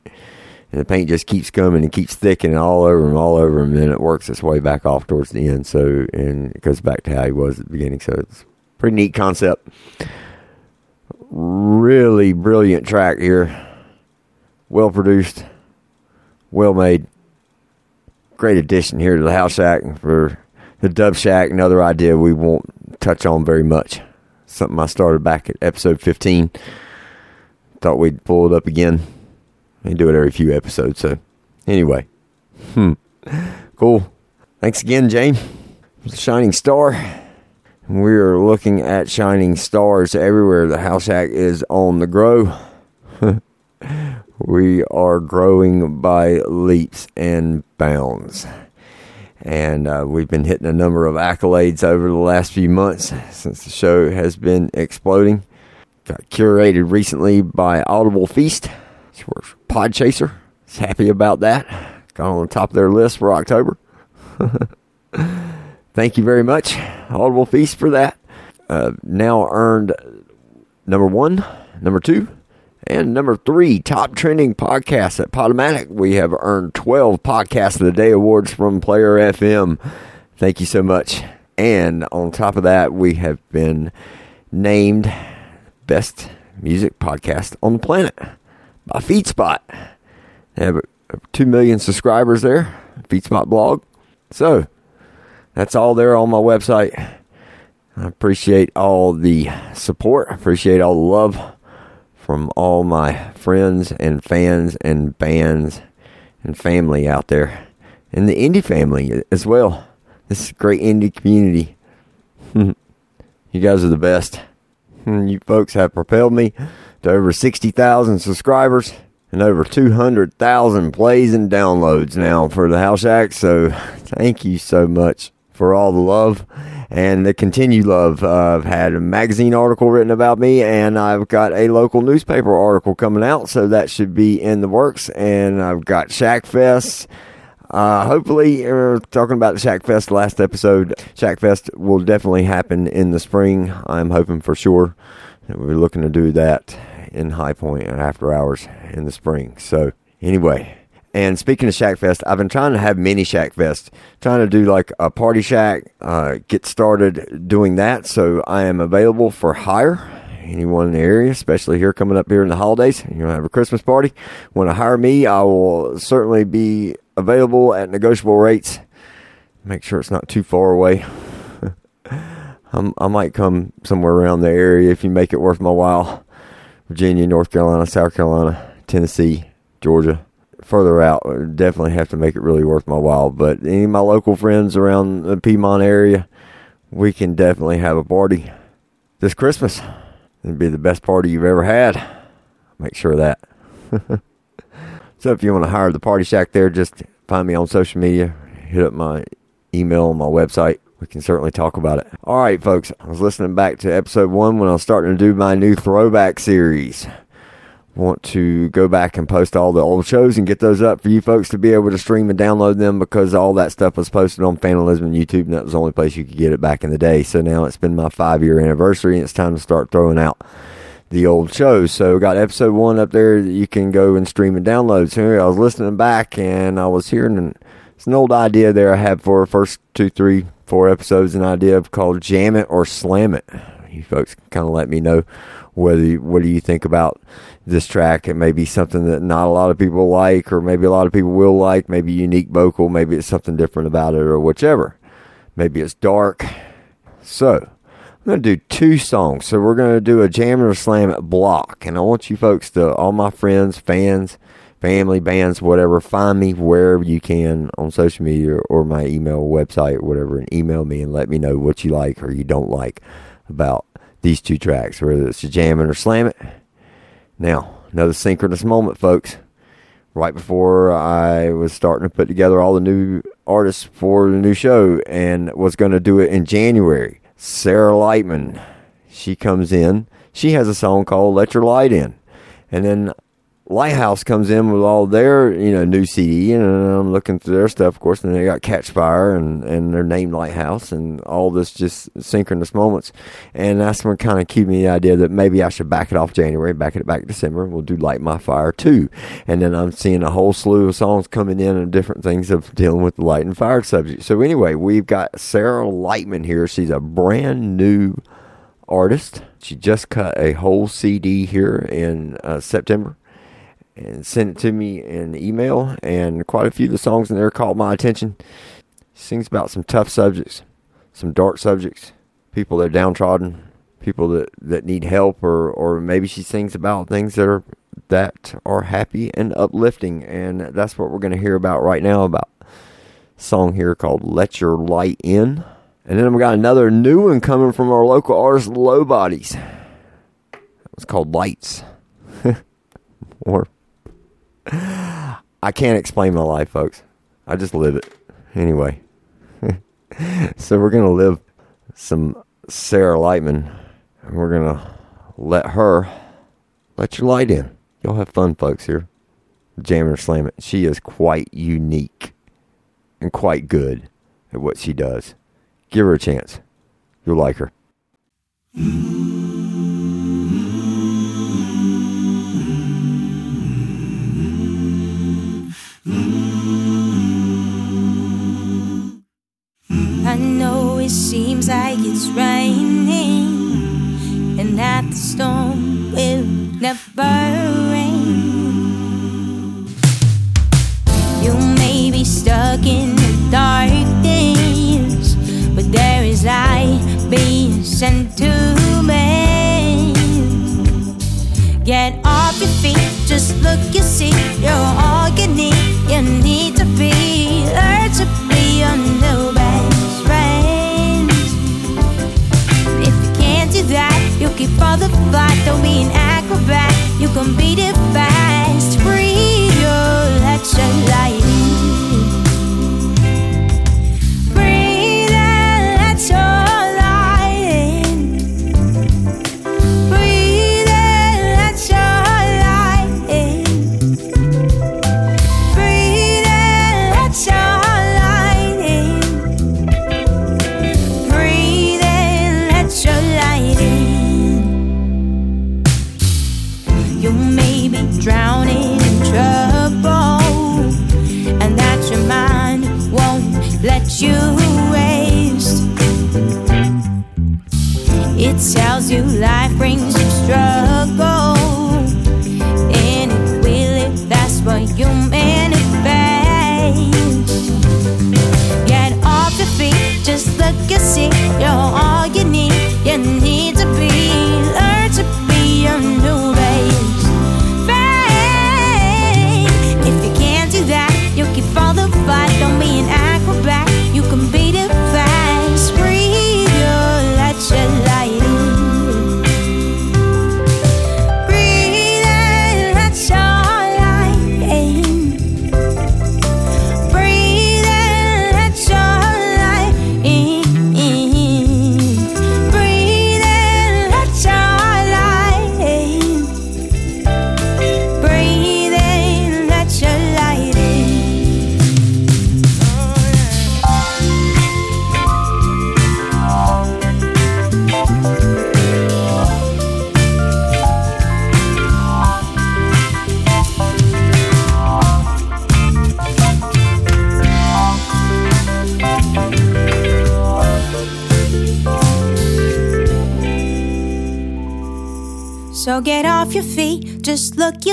And the paint just keeps coming and keeps thickening all over him, all over him, and then it works its way back off towards the end. So, and it goes back to how he was at the beginning. So it's a pretty neat concept. Really brilliant track here. Well produced, well made. Great addition here to the House Shack for the Dub Shack. Another idea we won't touch on very much. Something I started back at episode 15. Thought we'd pull it up again. We do it every few episodes. So, anyway, hmm, cool. Thanks again, Jane. Shining Star. We're looking at shining stars everywhere. The House Shack is on the grow. we are growing by leaps and bounds. And uh, we've been hitting a number of accolades over the last few months since the show has been exploding. Got curated recently by Audible Feast. She works for Podchaser. Is happy about that. Got on the top of their list for October. Thank you very much, Audible Feast, for that. Uh, now earned number one, number two, and number three top trending podcast at Podomatic. We have earned 12 Podcast of the Day awards from Player FM. Thank you so much. And on top of that, we have been named Best Music Podcast on the Planet by FeedSpot. They have uh, 2 million subscribers there, FeedSpot blog. So, that's all there on my website. I appreciate all the support. I appreciate all the love from all my friends and fans and bands and family out there. And the indie family as well. This is great indie community. you guys are the best. You folks have propelled me to over 60,000 subscribers and over 200,000 plays and downloads now for the House Shack. So thank you so much for all the love and the continued love. Uh, I've had a magazine article written about me, and I've got a local newspaper article coming out, so that should be in the works. And I've got Shack Fest. Uh, hopefully, uh, talking about the Shack Fest last episode, Shack Fest will definitely happen in the spring. I'm hoping for sure. that We're looking to do that in High Point after hours in the spring. So, anyway, and speaking of Shack Fest, I've been trying to have mini Shack Fest, trying to do like a party shack, uh, get started doing that. So I am available for hire. Anyone in the area, especially here coming up here in the holidays, you're gonna have a Christmas party. Want to hire me? I will certainly be available at negotiable rates. Make sure it's not too far away. I'm, I might come somewhere around the area if you make it worth my while. Virginia, North Carolina, South Carolina, Tennessee, Georgia further out uh, definitely have to make it really worth my while. But any of my local friends around the Piedmont area, we can definitely have a party this Christmas. It'd be the best party you've ever had. Make sure of that. so if you want to hire the Party Shack there, just find me on social media, hit up my email on my website. We can certainly talk about it. All right, folks. I was listening back to episode one when I was starting to do my new throwback series want to go back and post all the old shows and get those up for you folks to be able to stream and download them because all that stuff was posted on Fanalism and YouTube and that was the only place you could get it back in the day. So now it's been my five year anniversary and it's time to start throwing out the old shows. So got episode one up there that you can go and stream and download. So I was listening back and I was hearing an, it's an old idea there I had for first two, three, four episodes, an idea called Jam It or Slam It. You folks kind of let me know whether you, what do you think about this track. It may be something that not a lot of people like, or maybe a lot of people will like, maybe unique vocal, maybe it's something different about it, or whichever. Maybe it's dark. So, I'm going to do two songs. So, we're going to do a Jam or Slam at block. And I want you folks to, all my friends, fans, family, bands, whatever, find me wherever you can on social media or my email, website, or whatever, and email me and let me know what you like or you don't like about these two tracks, whether it's a Jam it or Slam It Now, another synchronous moment, folks. Right before I was starting to put together all the new artists for the new show and was going to do it in January, Sarah Lightman, she comes in. She has a song called Let Your Light In. And then Lighthouse comes in with all their, you know, new CD, and I'm looking through their stuff, of course, and they got Catch Fire and, and their name Lighthouse and all this just synchronous moments. And that's what kind of gave me the idea that maybe I should back it off January, back it back December, and we'll do Light My Fire too. And then I'm seeing a whole slew of songs coming in and different things of dealing with the light and fire subject. So anyway, we've got Sarah Lightman here. She's a brand new artist. She just cut a whole CD here in uh, September and sent it to me in email. And quite a few of the songs in there caught my attention. Sings about some tough subjects, some dark subjects, people that are downtrodden, people that, that need help, or or maybe she sings about things that are that are happy and uplifting. And that's what we're going to hear about right now. About song here called "Let Your Light In." And then we got another new one coming from our local artist, Low Bodies. It's called Lights. or I can't explain my life, folks. I just live it. Anyway. so we're gonna live some Sarah Lightman and we're gonna let her let your light in. Y'all have fun, folks, here. Jam and slam it. She is quite unique and quite good at what she does. Give her a chance. You'll like her. Know it seems like it's raining and that the storm will never rain. You may be stuck in the darkness, but there is light being sent to me. Get off your feet, just look, you see, you're all you need. You need to be, learn to be your you can beat it fast.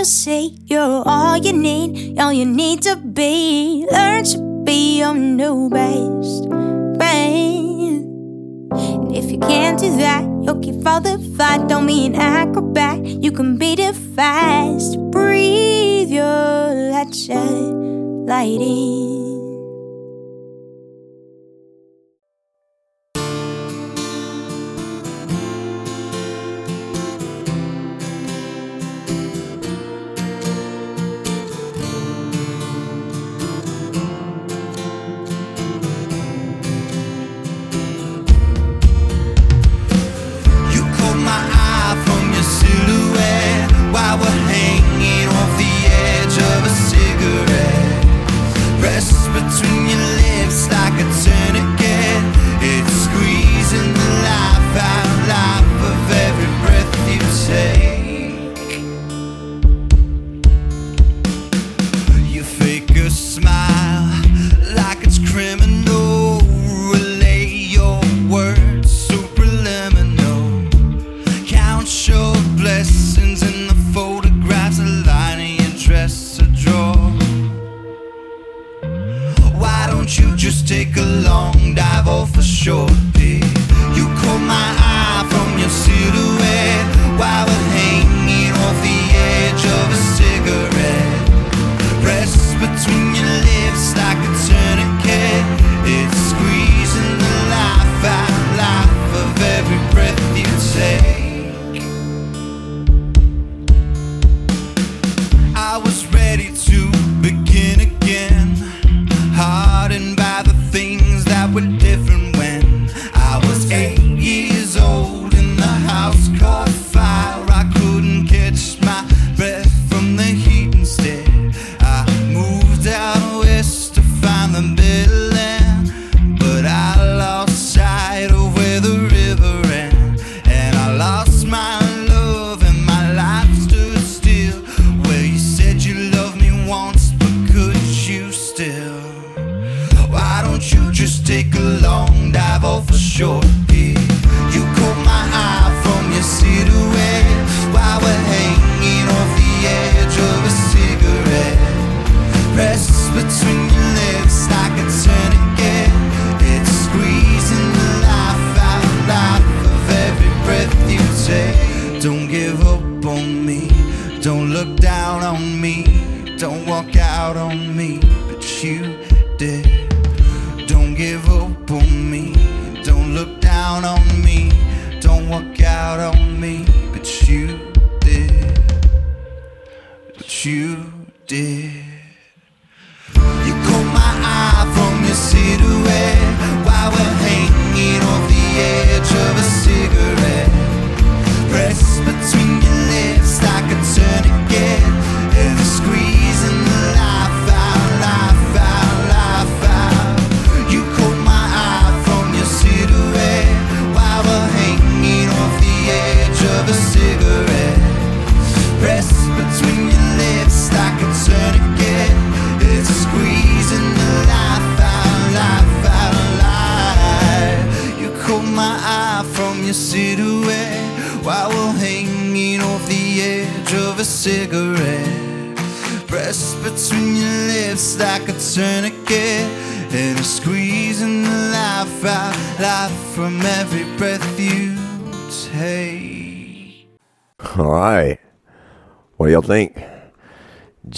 Just you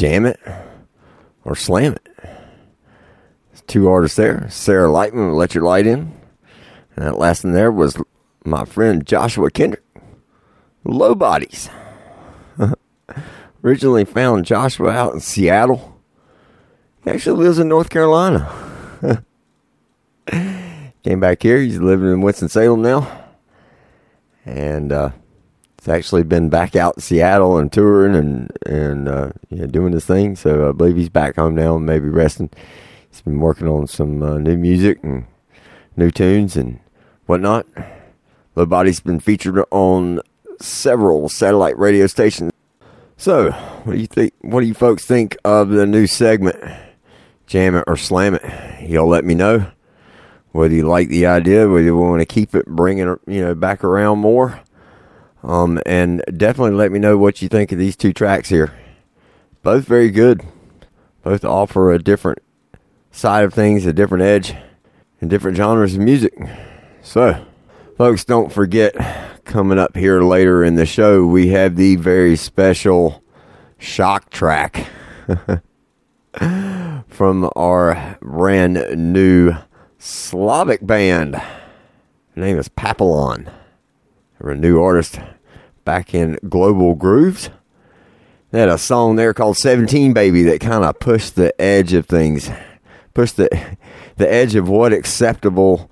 Jam it or slam it? Two artists there. Sarah Lightman Let Your Light In. And that last one there was my friend Joshua Kendrick. Low Bodies. Originally found Joshua out in Seattle. He actually lives in North Carolina. Came back here. He's living in Winston-Salem now. And uh, Actually been back out in Seattle and touring and and uh, yeah, doing his thing. So I believe he's back home now, and maybe resting. He's been working on some uh, new music and new tunes and whatnot. Low Body's been featured on several satellite radio stations. So, what do you think? What do you folks think of the new segment? Jam it or slam it? Y'all let me know whether you like the idea, whether you want to keep it, bring it, you know, back around more. Um, and definitely let me know what you think of these two tracks here. Both very good. Both offer a different side of things, a different edge, and different genres of music. So, folks, don't forget, coming up here later in the show, we have the very special shock track from our brand new Slavic band. Her name is Papillon. They're a new artist back in Global Grooves. They had a song there called 17 Baby that kind of pushed the edge of things, pushed the, the edge of what acceptable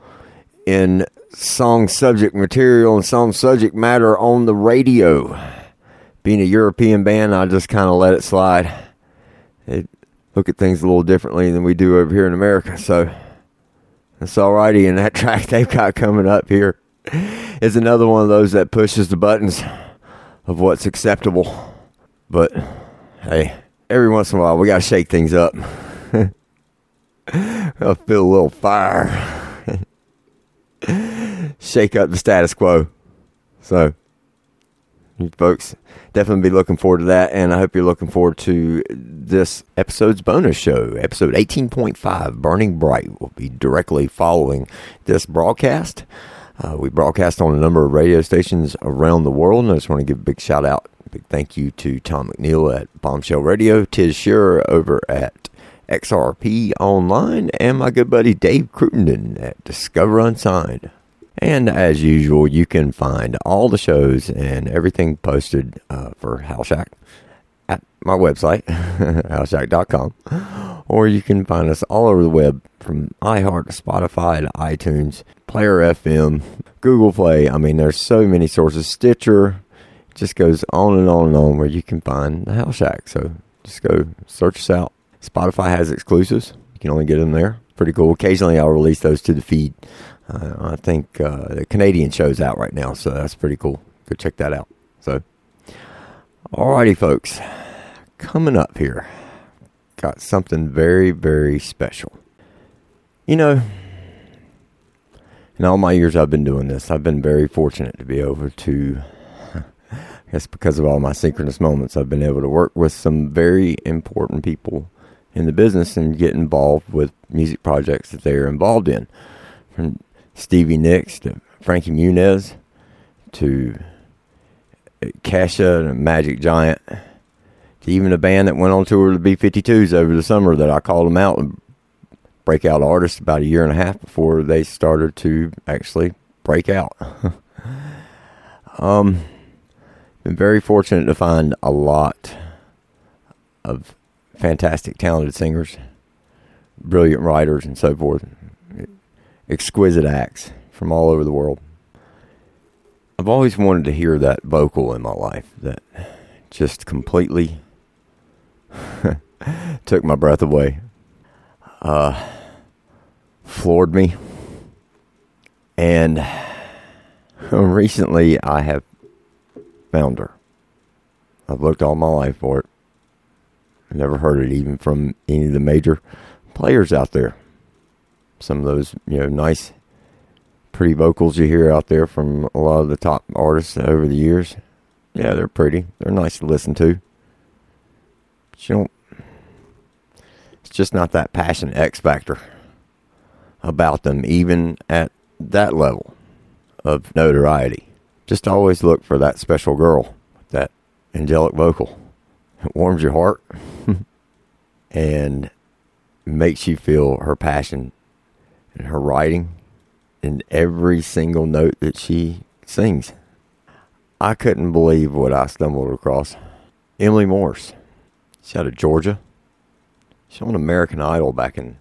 in song subject material and song subject matter on the radio. Being a European band, I just kind of let it slide. It, look at things a little differently than we do over here in America. So that's alrighty. And that track they've got coming up here is another one of those that pushes the buttons of what's acceptable. But hey, every once in a while we gotta shake things up. I'll feel a little fire. shake up the status quo. So folks definitely be looking forward to that, and I hope you're looking forward to this episode's bonus show. Episode 18.5, Burning Bright, will be directly following this broadcast. Uh, we broadcast on a number of radio stations around the world, and I just want to give a big shout out, big thank you to Tom McNeil at Bombshell Radio, Tiz Shearer over at XRP Online, and my good buddy Dave Cruttenden at Discover Unsigned. And as usual, you can find all the shows and everything posted uh, for House Shack at my website, houseshack.com, or you can find us all over the web from iHeart to Spotify to iTunes, Player FM, Google Play. I mean, there's so many sources. Stitcher just goes on and on and on where you can find the House Shack. So just go search us out. Spotify has exclusives. You can only get them there. Pretty cool. Occasionally, I'll release those to the feed. Uh, I think uh, the Canadian show's out right now, so that's pretty cool. Go check that out. So, alrighty, folks, coming up here, got something very, very special. You know, in all my years I've been doing this, I've been very fortunate to be able to, I guess because of all my synchronous moments, I've been able to work with some very important people in the business and get involved with music projects that they're involved in. From Stevie Nicks to Frankie Muniz to Kesha and Magic Giant to even a band that went on tour to the B52s over the summer that I called them out and breakout artists about a year and a half before they started to actually break out. um, been very fortunate to find a lot of fantastic, talented singers, brilliant writers, and so forth exquisite acts from all over the world. I've always wanted to hear that vocal in my life that just completely took my breath away, uh, floored me. And recently I have found her. I've looked all my life for it. I've never heard it even from any of the major players out there some of those you know nice pretty vocals you hear out there from a lot of the top artists over the years yeah they're pretty they're nice to listen to but you don't just not that passion x factor about them even at that level of notoriety just always look for that special girl that angelic vocal it warms your heart and makes you feel her passion and her writing and every single note that she sings. I couldn't believe what I stumbled across. Emily Morse. She's out of Georgia. She's on American Idol back in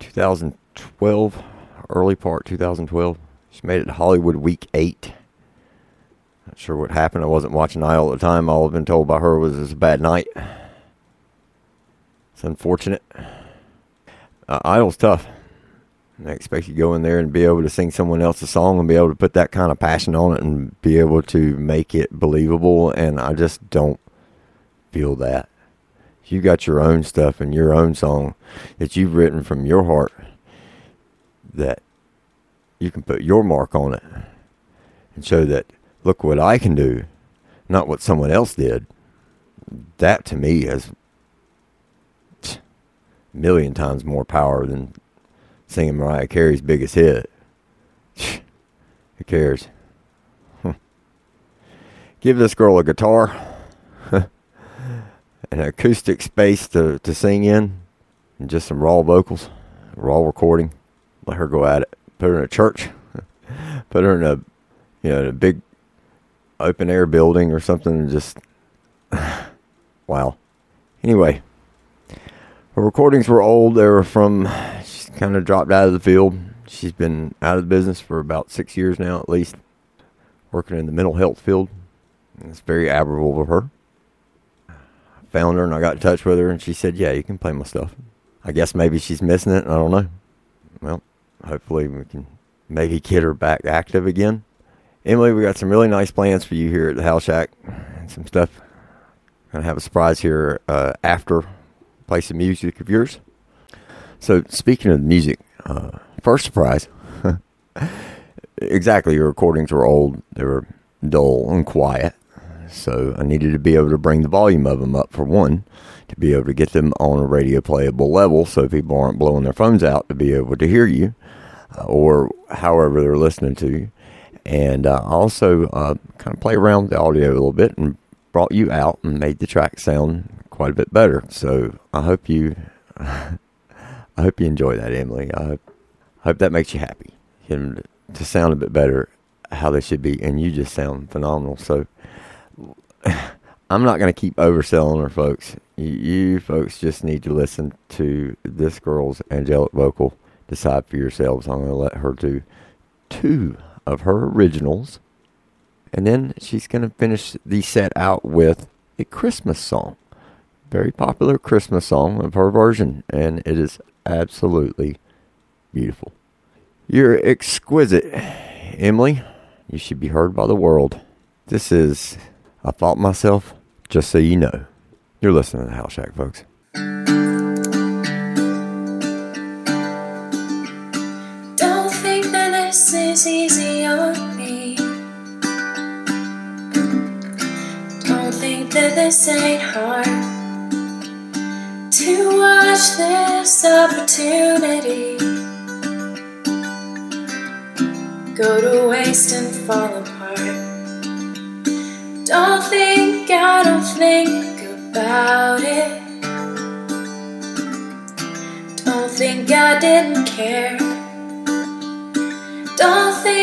2012, early part 2012. She made it to Hollywood week eight. Not sure what happened. I wasn't watching Idol at the time. All I've been told by her was it was a bad night. It's unfortunate. Uh, Idol's tough. I expect you to go in there and be able to sing someone else's song and be able to put that kind of passion on it and be able to make it believable. And I just don't feel that. You got your own stuff and your own song that you've written from your heart that you can put your mark on it and show that look what I can do, not what someone else did. That to me has a million times more power than singing Mariah Carey's biggest hit. Who cares? Give this girl a guitar, an acoustic space to, to sing in, and just some raw vocals, raw recording. Let her go at it. Put her in a church. Put her in a you know in a big open air building or something. And just wow. Anyway, her recordings were old. They were from she's kind of dropped out of the field. She's been out of the business for about six years now, at least, working in the mental health field. It's very admirable of her. Found her and I got in touch with her, and she said, "Yeah, you can play my stuff." I guess maybe she's missing it. I don't know. Well, hopefully we can maybe get her back active again. Emily, we got some really nice plans for you here at the House Shack, and some stuff. Gonna have a surprise here uh, after play some music of yours. So speaking of music, uh, first surprise. exactly, your recordings were old. They were dull and quiet. So I needed to be able to bring the volume of them up for one, to be able to get them on a radio playable level so people aren't blowing their phones out to be able to hear you uh, or however they're listening to you. And uh, also uh, kind of play around with the audio a little bit and brought you out and made the track sound quite a bit better. So I hope you, I hope you enjoy that, Emily. I hope, I hope that makes you happy. To, to sound a bit better how they should be, and you just sound phenomenal. So I'm not going to keep overselling her, folks. You, folks just need to listen to this girl's angelic vocal. Decide for yourselves. I'm going to let her do two of her originals, and then she's going to finish the set out with a Christmas song. Very popular Christmas song of her version, and it is absolutely beautiful. You're exquisite, Emily. You should be heard by the world. This is I Thought Myself, just so you know. You're listening to House Shack, folks. Don't think that this is easy on me. Don't think that this ain't hard. To watch this opportunity go to waste and fall apart. Don't think I don't think about it. Don't think I didn't care. Don't think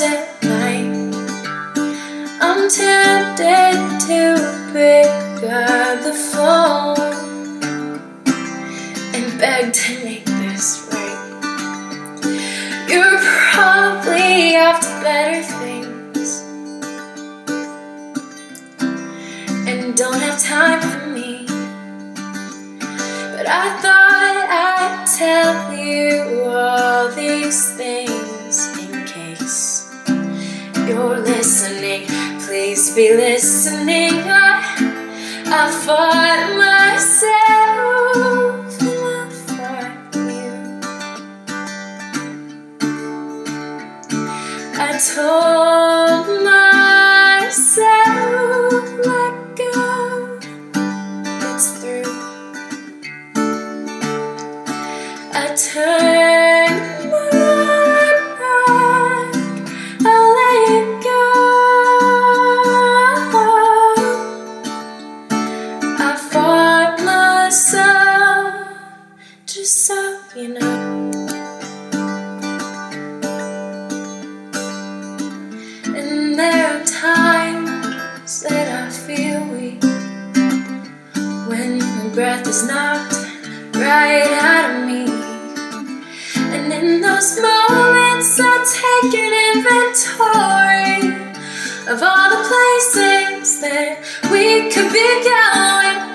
dizer be listening. I, I fought myself I fought you. I told of all the places that we could be going.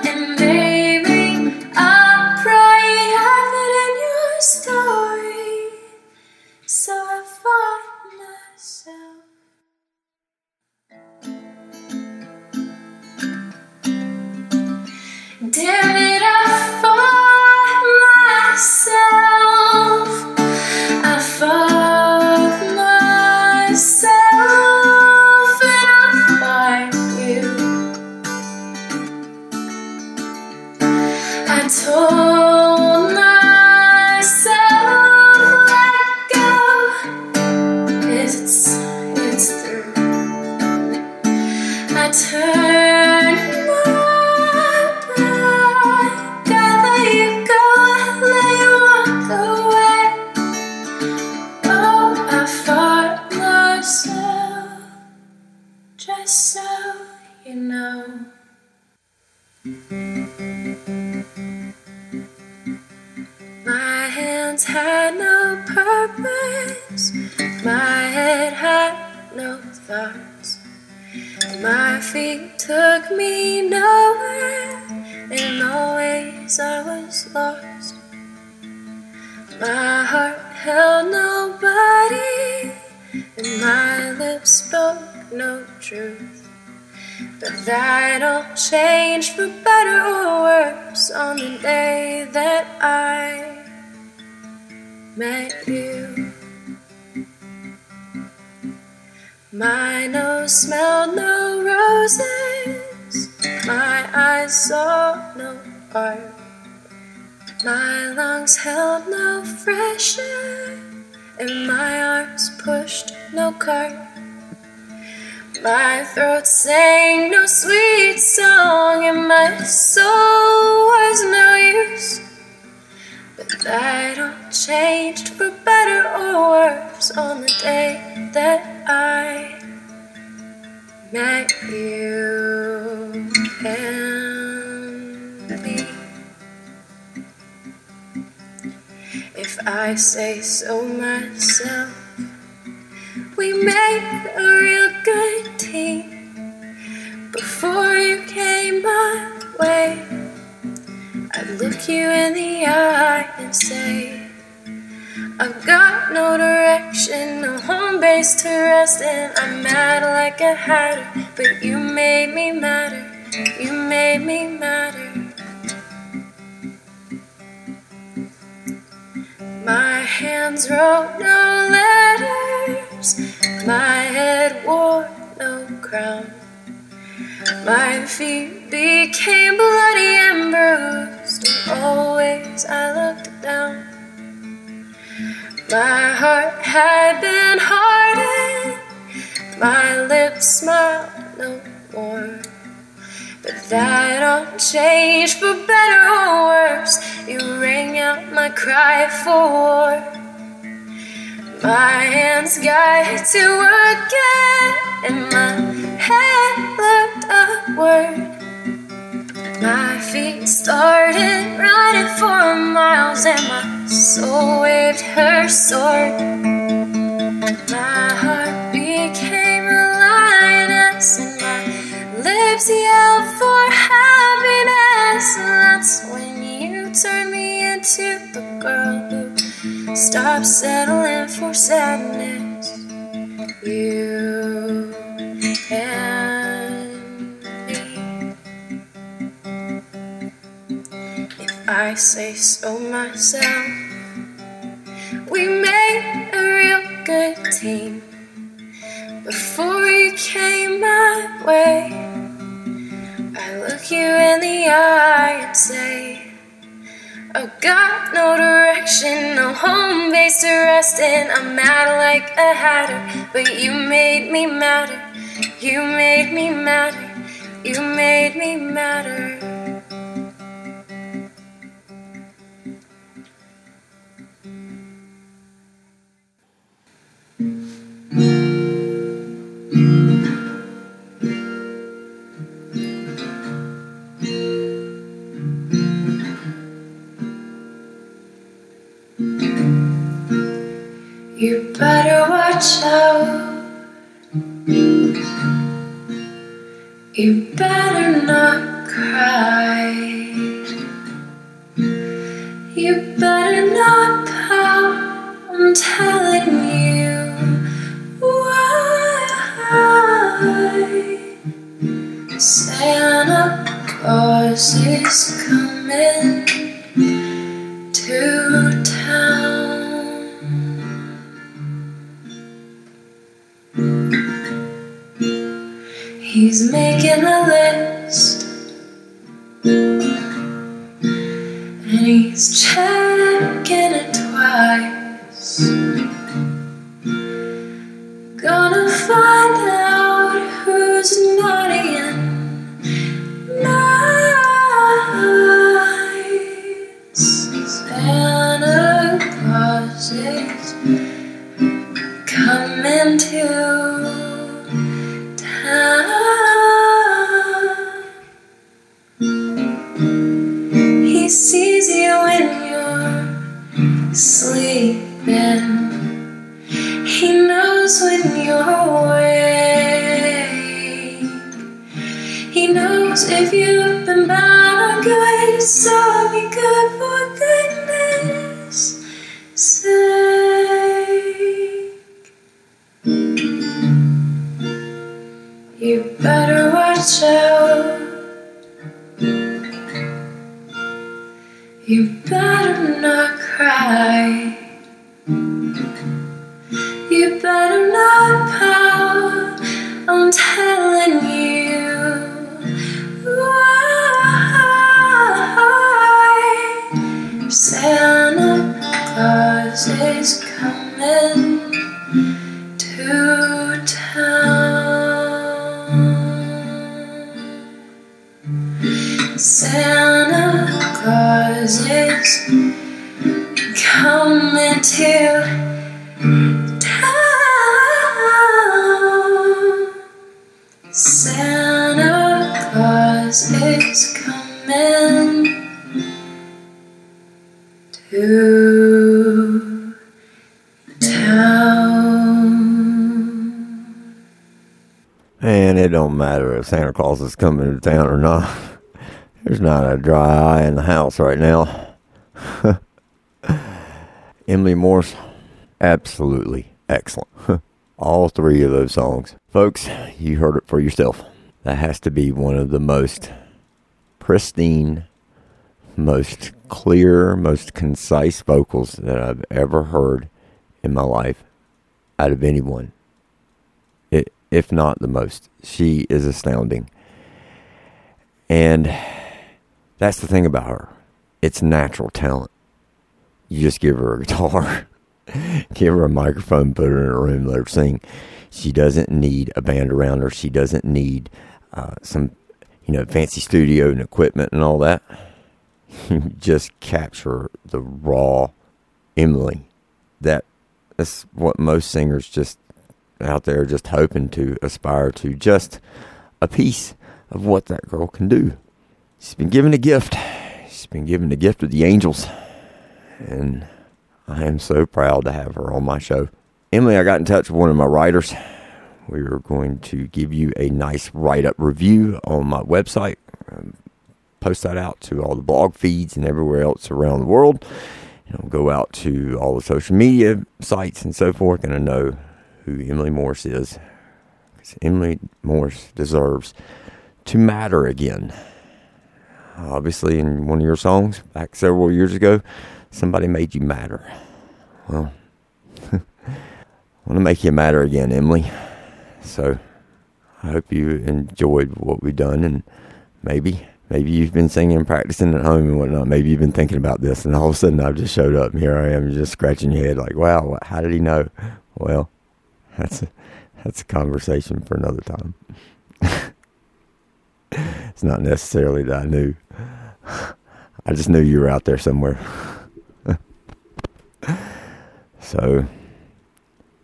My feet took me nowhere, and always I was lost. My heart held nobody, and my lips spoke no truth. But that all changed for better or worse on the day that I met you. My nose smelled no roses, my eyes saw no art, my lungs held no fresh air, and my arms pushed no cart. My throat sang no sweet song, and my soul was no use. But that all changed for better or worse on the day that I met you and me. If I say so myself, we made a real good team. Before you came my way, I'd look you in the eye and say, I've got no direction, no home base to rest in. I'm mad like a hatter, but you made me matter. You made me matter. My hands wrote no letters, my head wore no crown. My feet became bloody and bruised, and always I looked down. My heart had been hardened, my lips smiled no more. But that all changed for better or worse. You rang out my cry for war. My hands got to again, and my head looked upward. My feet started running for miles, and my soul waved her sword. My heart became a lioness, and my lips yelled for happiness. And that's when you turned me into the girl who stopped settling for sadness. You and me. If I say so myself, we made a real good team. Before you came my way, I look you in the eye and say, I've got no direction, no home base to rest in. I'm mad like a hatter, but you made me matter. You made me matter. You made me matter. You better watch out. You better not cry. You better Santa Claus is coming to town or not. There's not a dry eye in the house right now. Emily Morse, absolutely excellent. All three of those songs. Folks, you heard it for yourself. That has to be one of the most pristine, most clear, most concise vocals that I've ever heard in my life out of anyone. If not the most. She is astounding. And that's the thing about her. It's natural talent. You just give her a guitar, give her a microphone, put her in a room, let her sing. She doesn't need a band around her. She doesn't need uh, some, you know, fancy studio and equipment and all that. You just capture the raw Emily. That that's what most singers just out there just hoping to aspire to. Just a piece of what that girl can do. She's been given a gift. She's been given the gift of the angels. And I am so proud to have her on my show. Emily, I got in touch with one of my writers. We are going to give you a nice write up review on my website. Um, post that out to all the blog feeds and everywhere else around the world. I'll go out to all the social media sites and so forth, and I know who Emily Morse is. 'Cause Emily Morse deserves to matter again. Obviously, in one of your songs back several years ago, somebody made you matter. Well, I want to make you matter again, Emily. So I hope you enjoyed what we've done, and maybe, maybe you've been singing and practicing at home and whatnot. Maybe you've been thinking about this, and all of a sudden I've just showed up, and here I am, just scratching your head, like, wow, how did he know? Well, that's a, that's a conversation for another time. it's not necessarily that I knew. I just knew you were out there somewhere. so,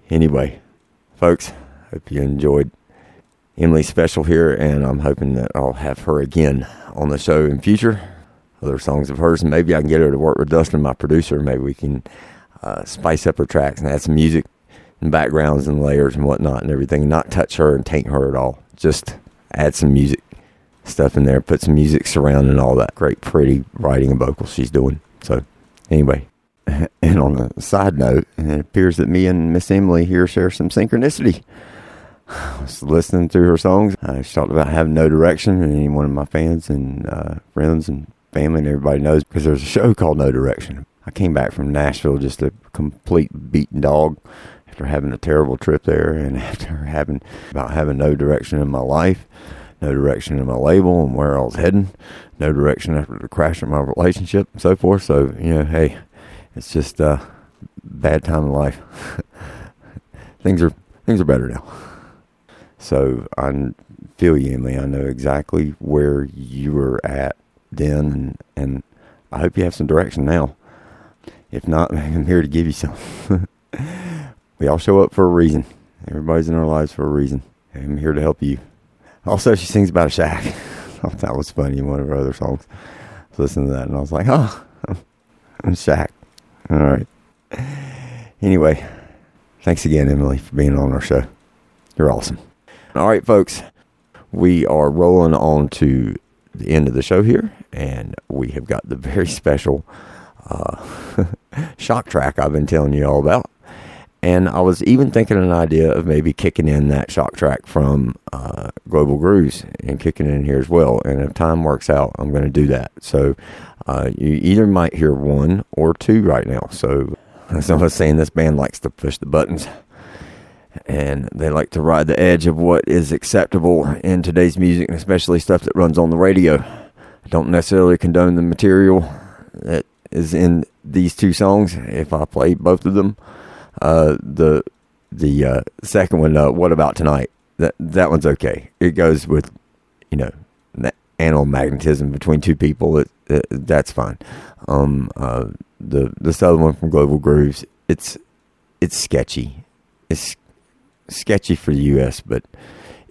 anyway, folks, hope you enjoyed Emily's special here, and I'm hoping that I'll have her again on the show in future. Other songs of hers, and maybe I can get her to work with Dustin, my producer. Maybe we can uh, spice up her tracks and add some music and backgrounds and layers and whatnot and everything. Not touch her and taint her at all. Just add some music stuff in there, put some music surrounding all that great, pretty writing and vocals she's doing. So, anyway, and on a side note, it appears that me and Miss Emily here share some synchronicity. I was listening through her songs. Uh, she talked about having no direction, and any one of my fans and uh, friends and family and everybody knows because there's a show called No Direction. I came back from Nashville just a complete beaten dog after having a terrible trip there and after having about having no direction in my life, no direction in my label and where I was heading, no direction after the crash of my relationship and so forth. So, you know, hey, it's just a bad time in life. things are things are better now. So I feel you, Emily. I know exactly where you were at then, and, and I hope you have some direction now. If not, I'm here to give you some. We all show up for a reason. Everybody's in our lives for a reason. I'm here to help you. Also, she sings about a shack. That was funny in one of her other songs. Listening to that and I was like, oh, I'm Shaq. All right. anyway, thanks again, Emily, for being on our show. You're awesome. All right, folks, we are rolling on to the end of the show here, and we have got the very special uh, shock track I've been telling you all about. And I was even thinking an idea of maybe kicking in that shock track from uh, Global Grooves and kicking in here as well. And if time works out, I'm going to do that. So uh, you either might hear one or two right now. So as I was saying, this band likes to push the buttons and they like to ride the edge of what is acceptable in today's music, and especially stuff that runs on the radio. I don't necessarily condone the material that is in these two songs. If I play both of them, uh, the the uh, second one, uh, "What About Tonight," that that one's okay. It goes with you know animal magnetism between two people. It, it, that's fine. Um, uh, the this other one from Global Grooves, it's it's sketchy. It's sketchy for the U.S., but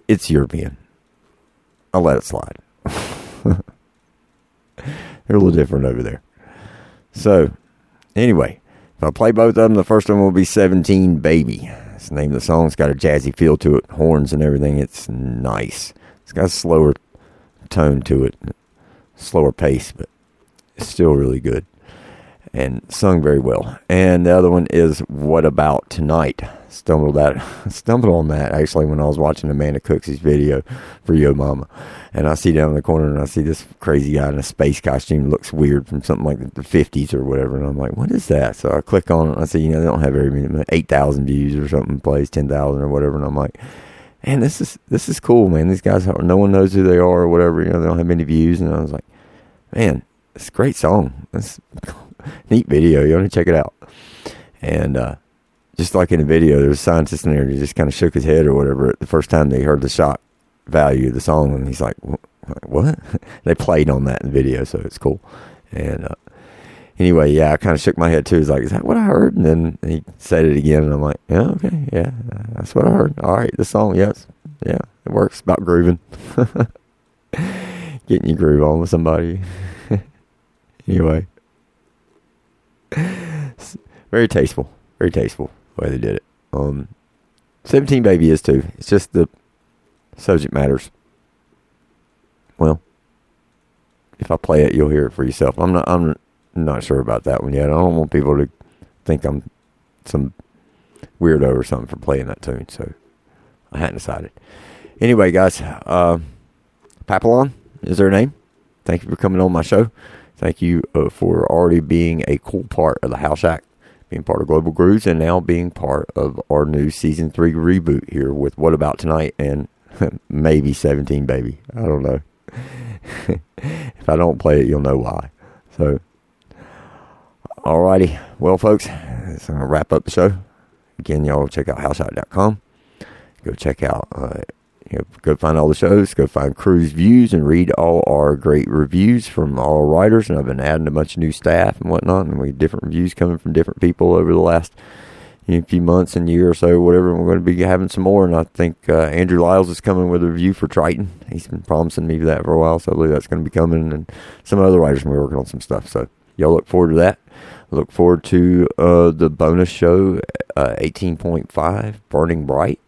it's European. I'll let it slide. They're a little different over there. So, anyway, if I play both of them, the first one will be 17 Baby. It's the name of the song. It's got a jazzy feel to it, horns and everything. It's nice. It's got a slower tone to it, slower pace, but it's still really good and sung very well. And the other one is What About Tonight? Stumbled that stumbled on that actually when I was watching Amanda Cooksey's video for Yo Mama. And I see down in the corner and I see this crazy guy in a space costume looks weird from something like the fifties or whatever. And I'm like, what is that? So I click on it and I see, you know, they don't have very many eight thousand views or something, plays ten thousand or whatever, and I'm like, Man, this is this is cool, man. These guys no one knows who they are or whatever, you know, they don't have many views and I was like, Man, it's a great song. It's neat video. You want to check it out. And uh, just like in the video, there's a scientist in there who just kind of shook his head or whatever the first time they heard the shock value of the song, and he's like, "What?" they played on that in the video, so it's cool. And uh, anyway, yeah, I kind of shook my head too. He's like, "Is that what I heard?" And then he said it again, and I'm like, "Yeah, okay, yeah, that's what I heard. All right, the song, yes, yeah, it works. About grooving, getting your groove on with somebody." anyway very tasteful, very tasteful way they did it. Um, Seventeen Baby is too. It's just the subject matters. Well, if I play it, you'll hear it for yourself. I'm not. I'm not sure about that one yet. I don't want people to think I'm some weirdo or something for playing that tune. So I hadn't decided. Anyway, guys, uh, Papillon is their name. Thank you for coming on my show. Thank you uh, for already being a cool part of the House Shack, being part of Global Grooves, and now being part of our new season three reboot here with What About Tonight and maybe 17 Baby. I don't know. if I don't play it, you'll know why. So, alrighty. Well, folks, that's going to wrap up the show. Again, y'all check out houseshack.com. Go check out uh, you know, go find all the shows, go find Cruise Views, and read all our great reviews from all writers. And I've been adding a bunch of new staff and whatnot, and we have different reviews coming from different people over the last you know, few months and year or so, whatever. And we're going to be having some more, and I think uh, Andrew Lyles is coming with a review for Triton. He's been promising me that for a while, so I believe that's going to be coming, and some other writers be working on some stuff. So y'all look forward to that. Look forward to uh, the bonus show, uh, 18.5, Burning Bright.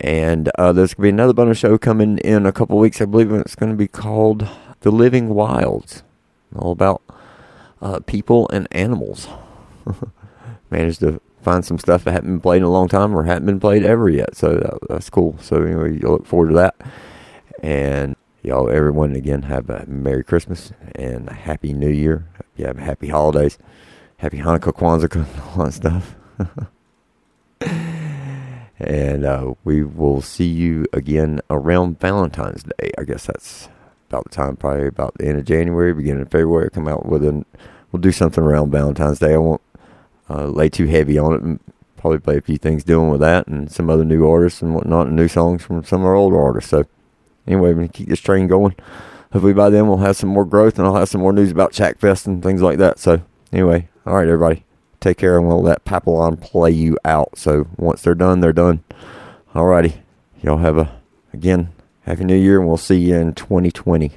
And uh, there's going to be another bonus show coming in a couple weeks. I believe it's going to be called The Living Wilds. All about uh, people and animals. Managed to find some stuff that hadn't been played in a long time or hadn't been played ever yet. So that, that's cool. So anyway, you look forward to that. And y'all, everyone, again, have a Merry Christmas and a Happy New Year. You have happy holidays. Happy Hanukkah, Kwanzaa, all that stuff. and uh, we will see you again around Valentine's Day. I guess that's about the time, probably about the end of January, beginning of February. Come out with an, we'll do something around Valentine's Day. I won't uh, lay too heavy on it. And probably play a few things dealing with that and some other new artists and whatnot, and new songs from some of our older artists. So anyway, gonna keep this train going. Hopefully by then we'll have some more growth and I'll have some more news about Shackfest and things like that. So anyway, all right, everybody take care and we'll let Papillon play you out. So once they're done, they're done. All righty. Y'all have a, again, Happy New Year and we'll see you in 2020.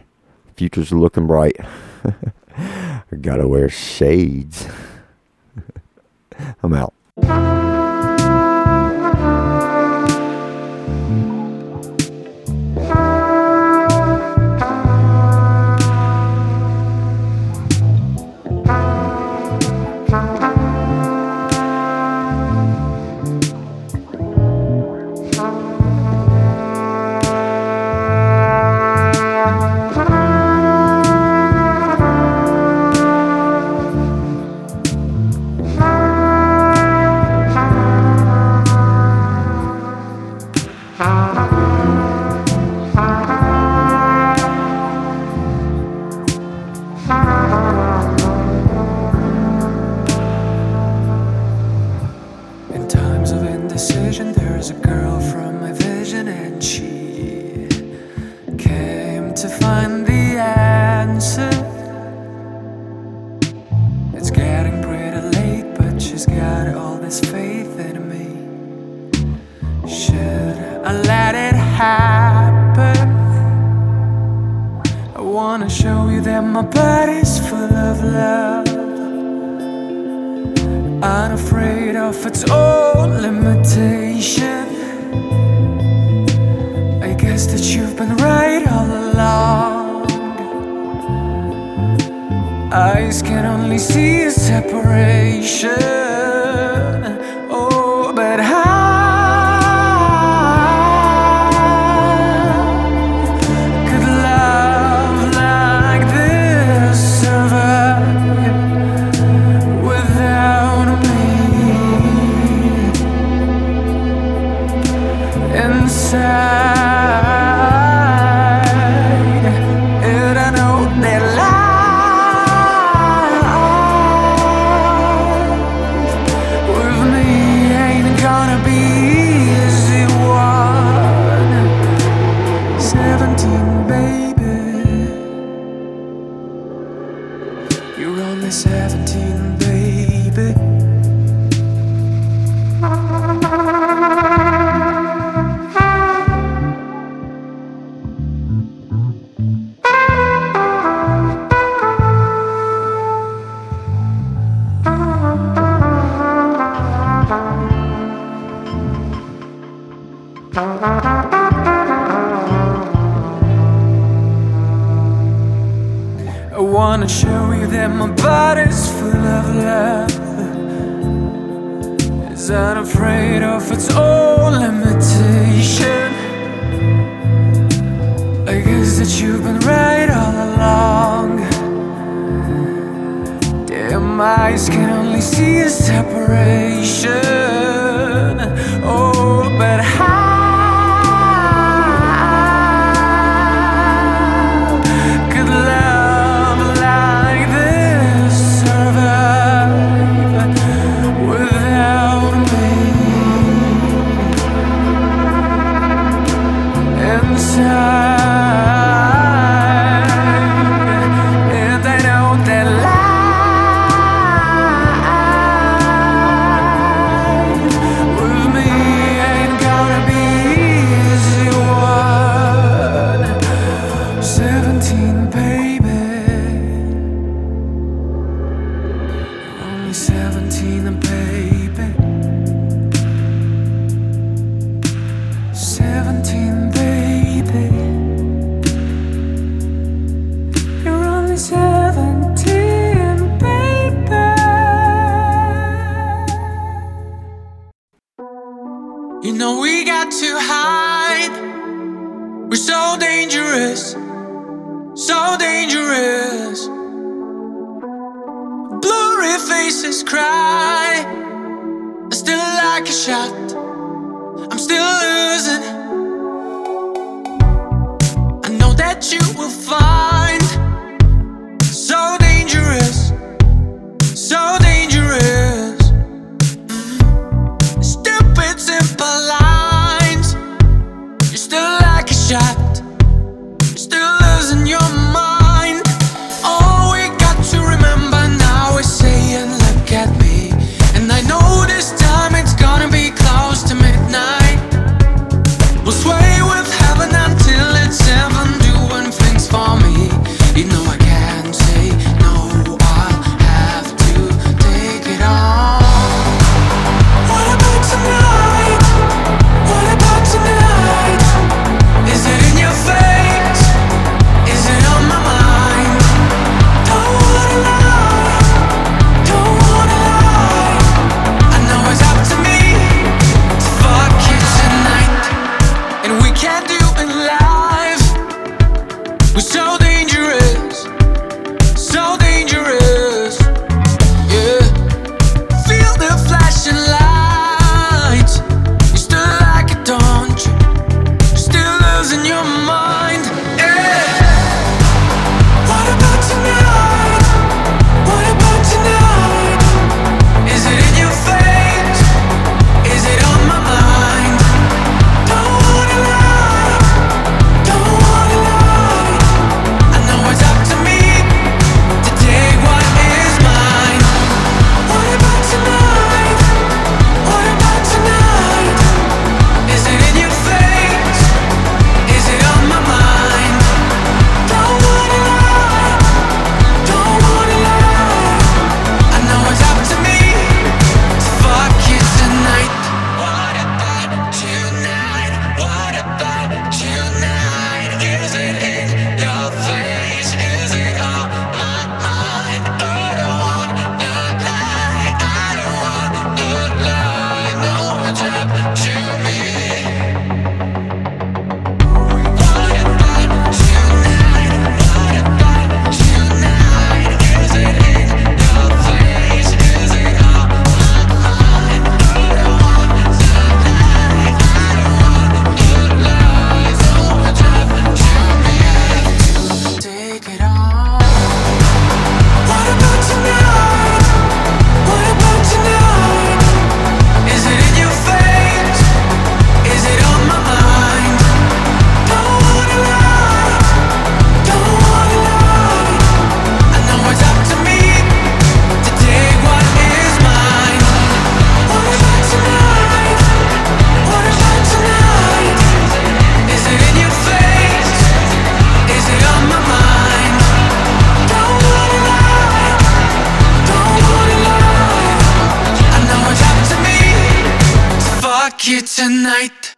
Future's looking bright. Gotta wear shades. I'm out. We're so dangerous, so dangerous. Blurry faces cry. I still like a shot. I'm still losing. I know that you will find.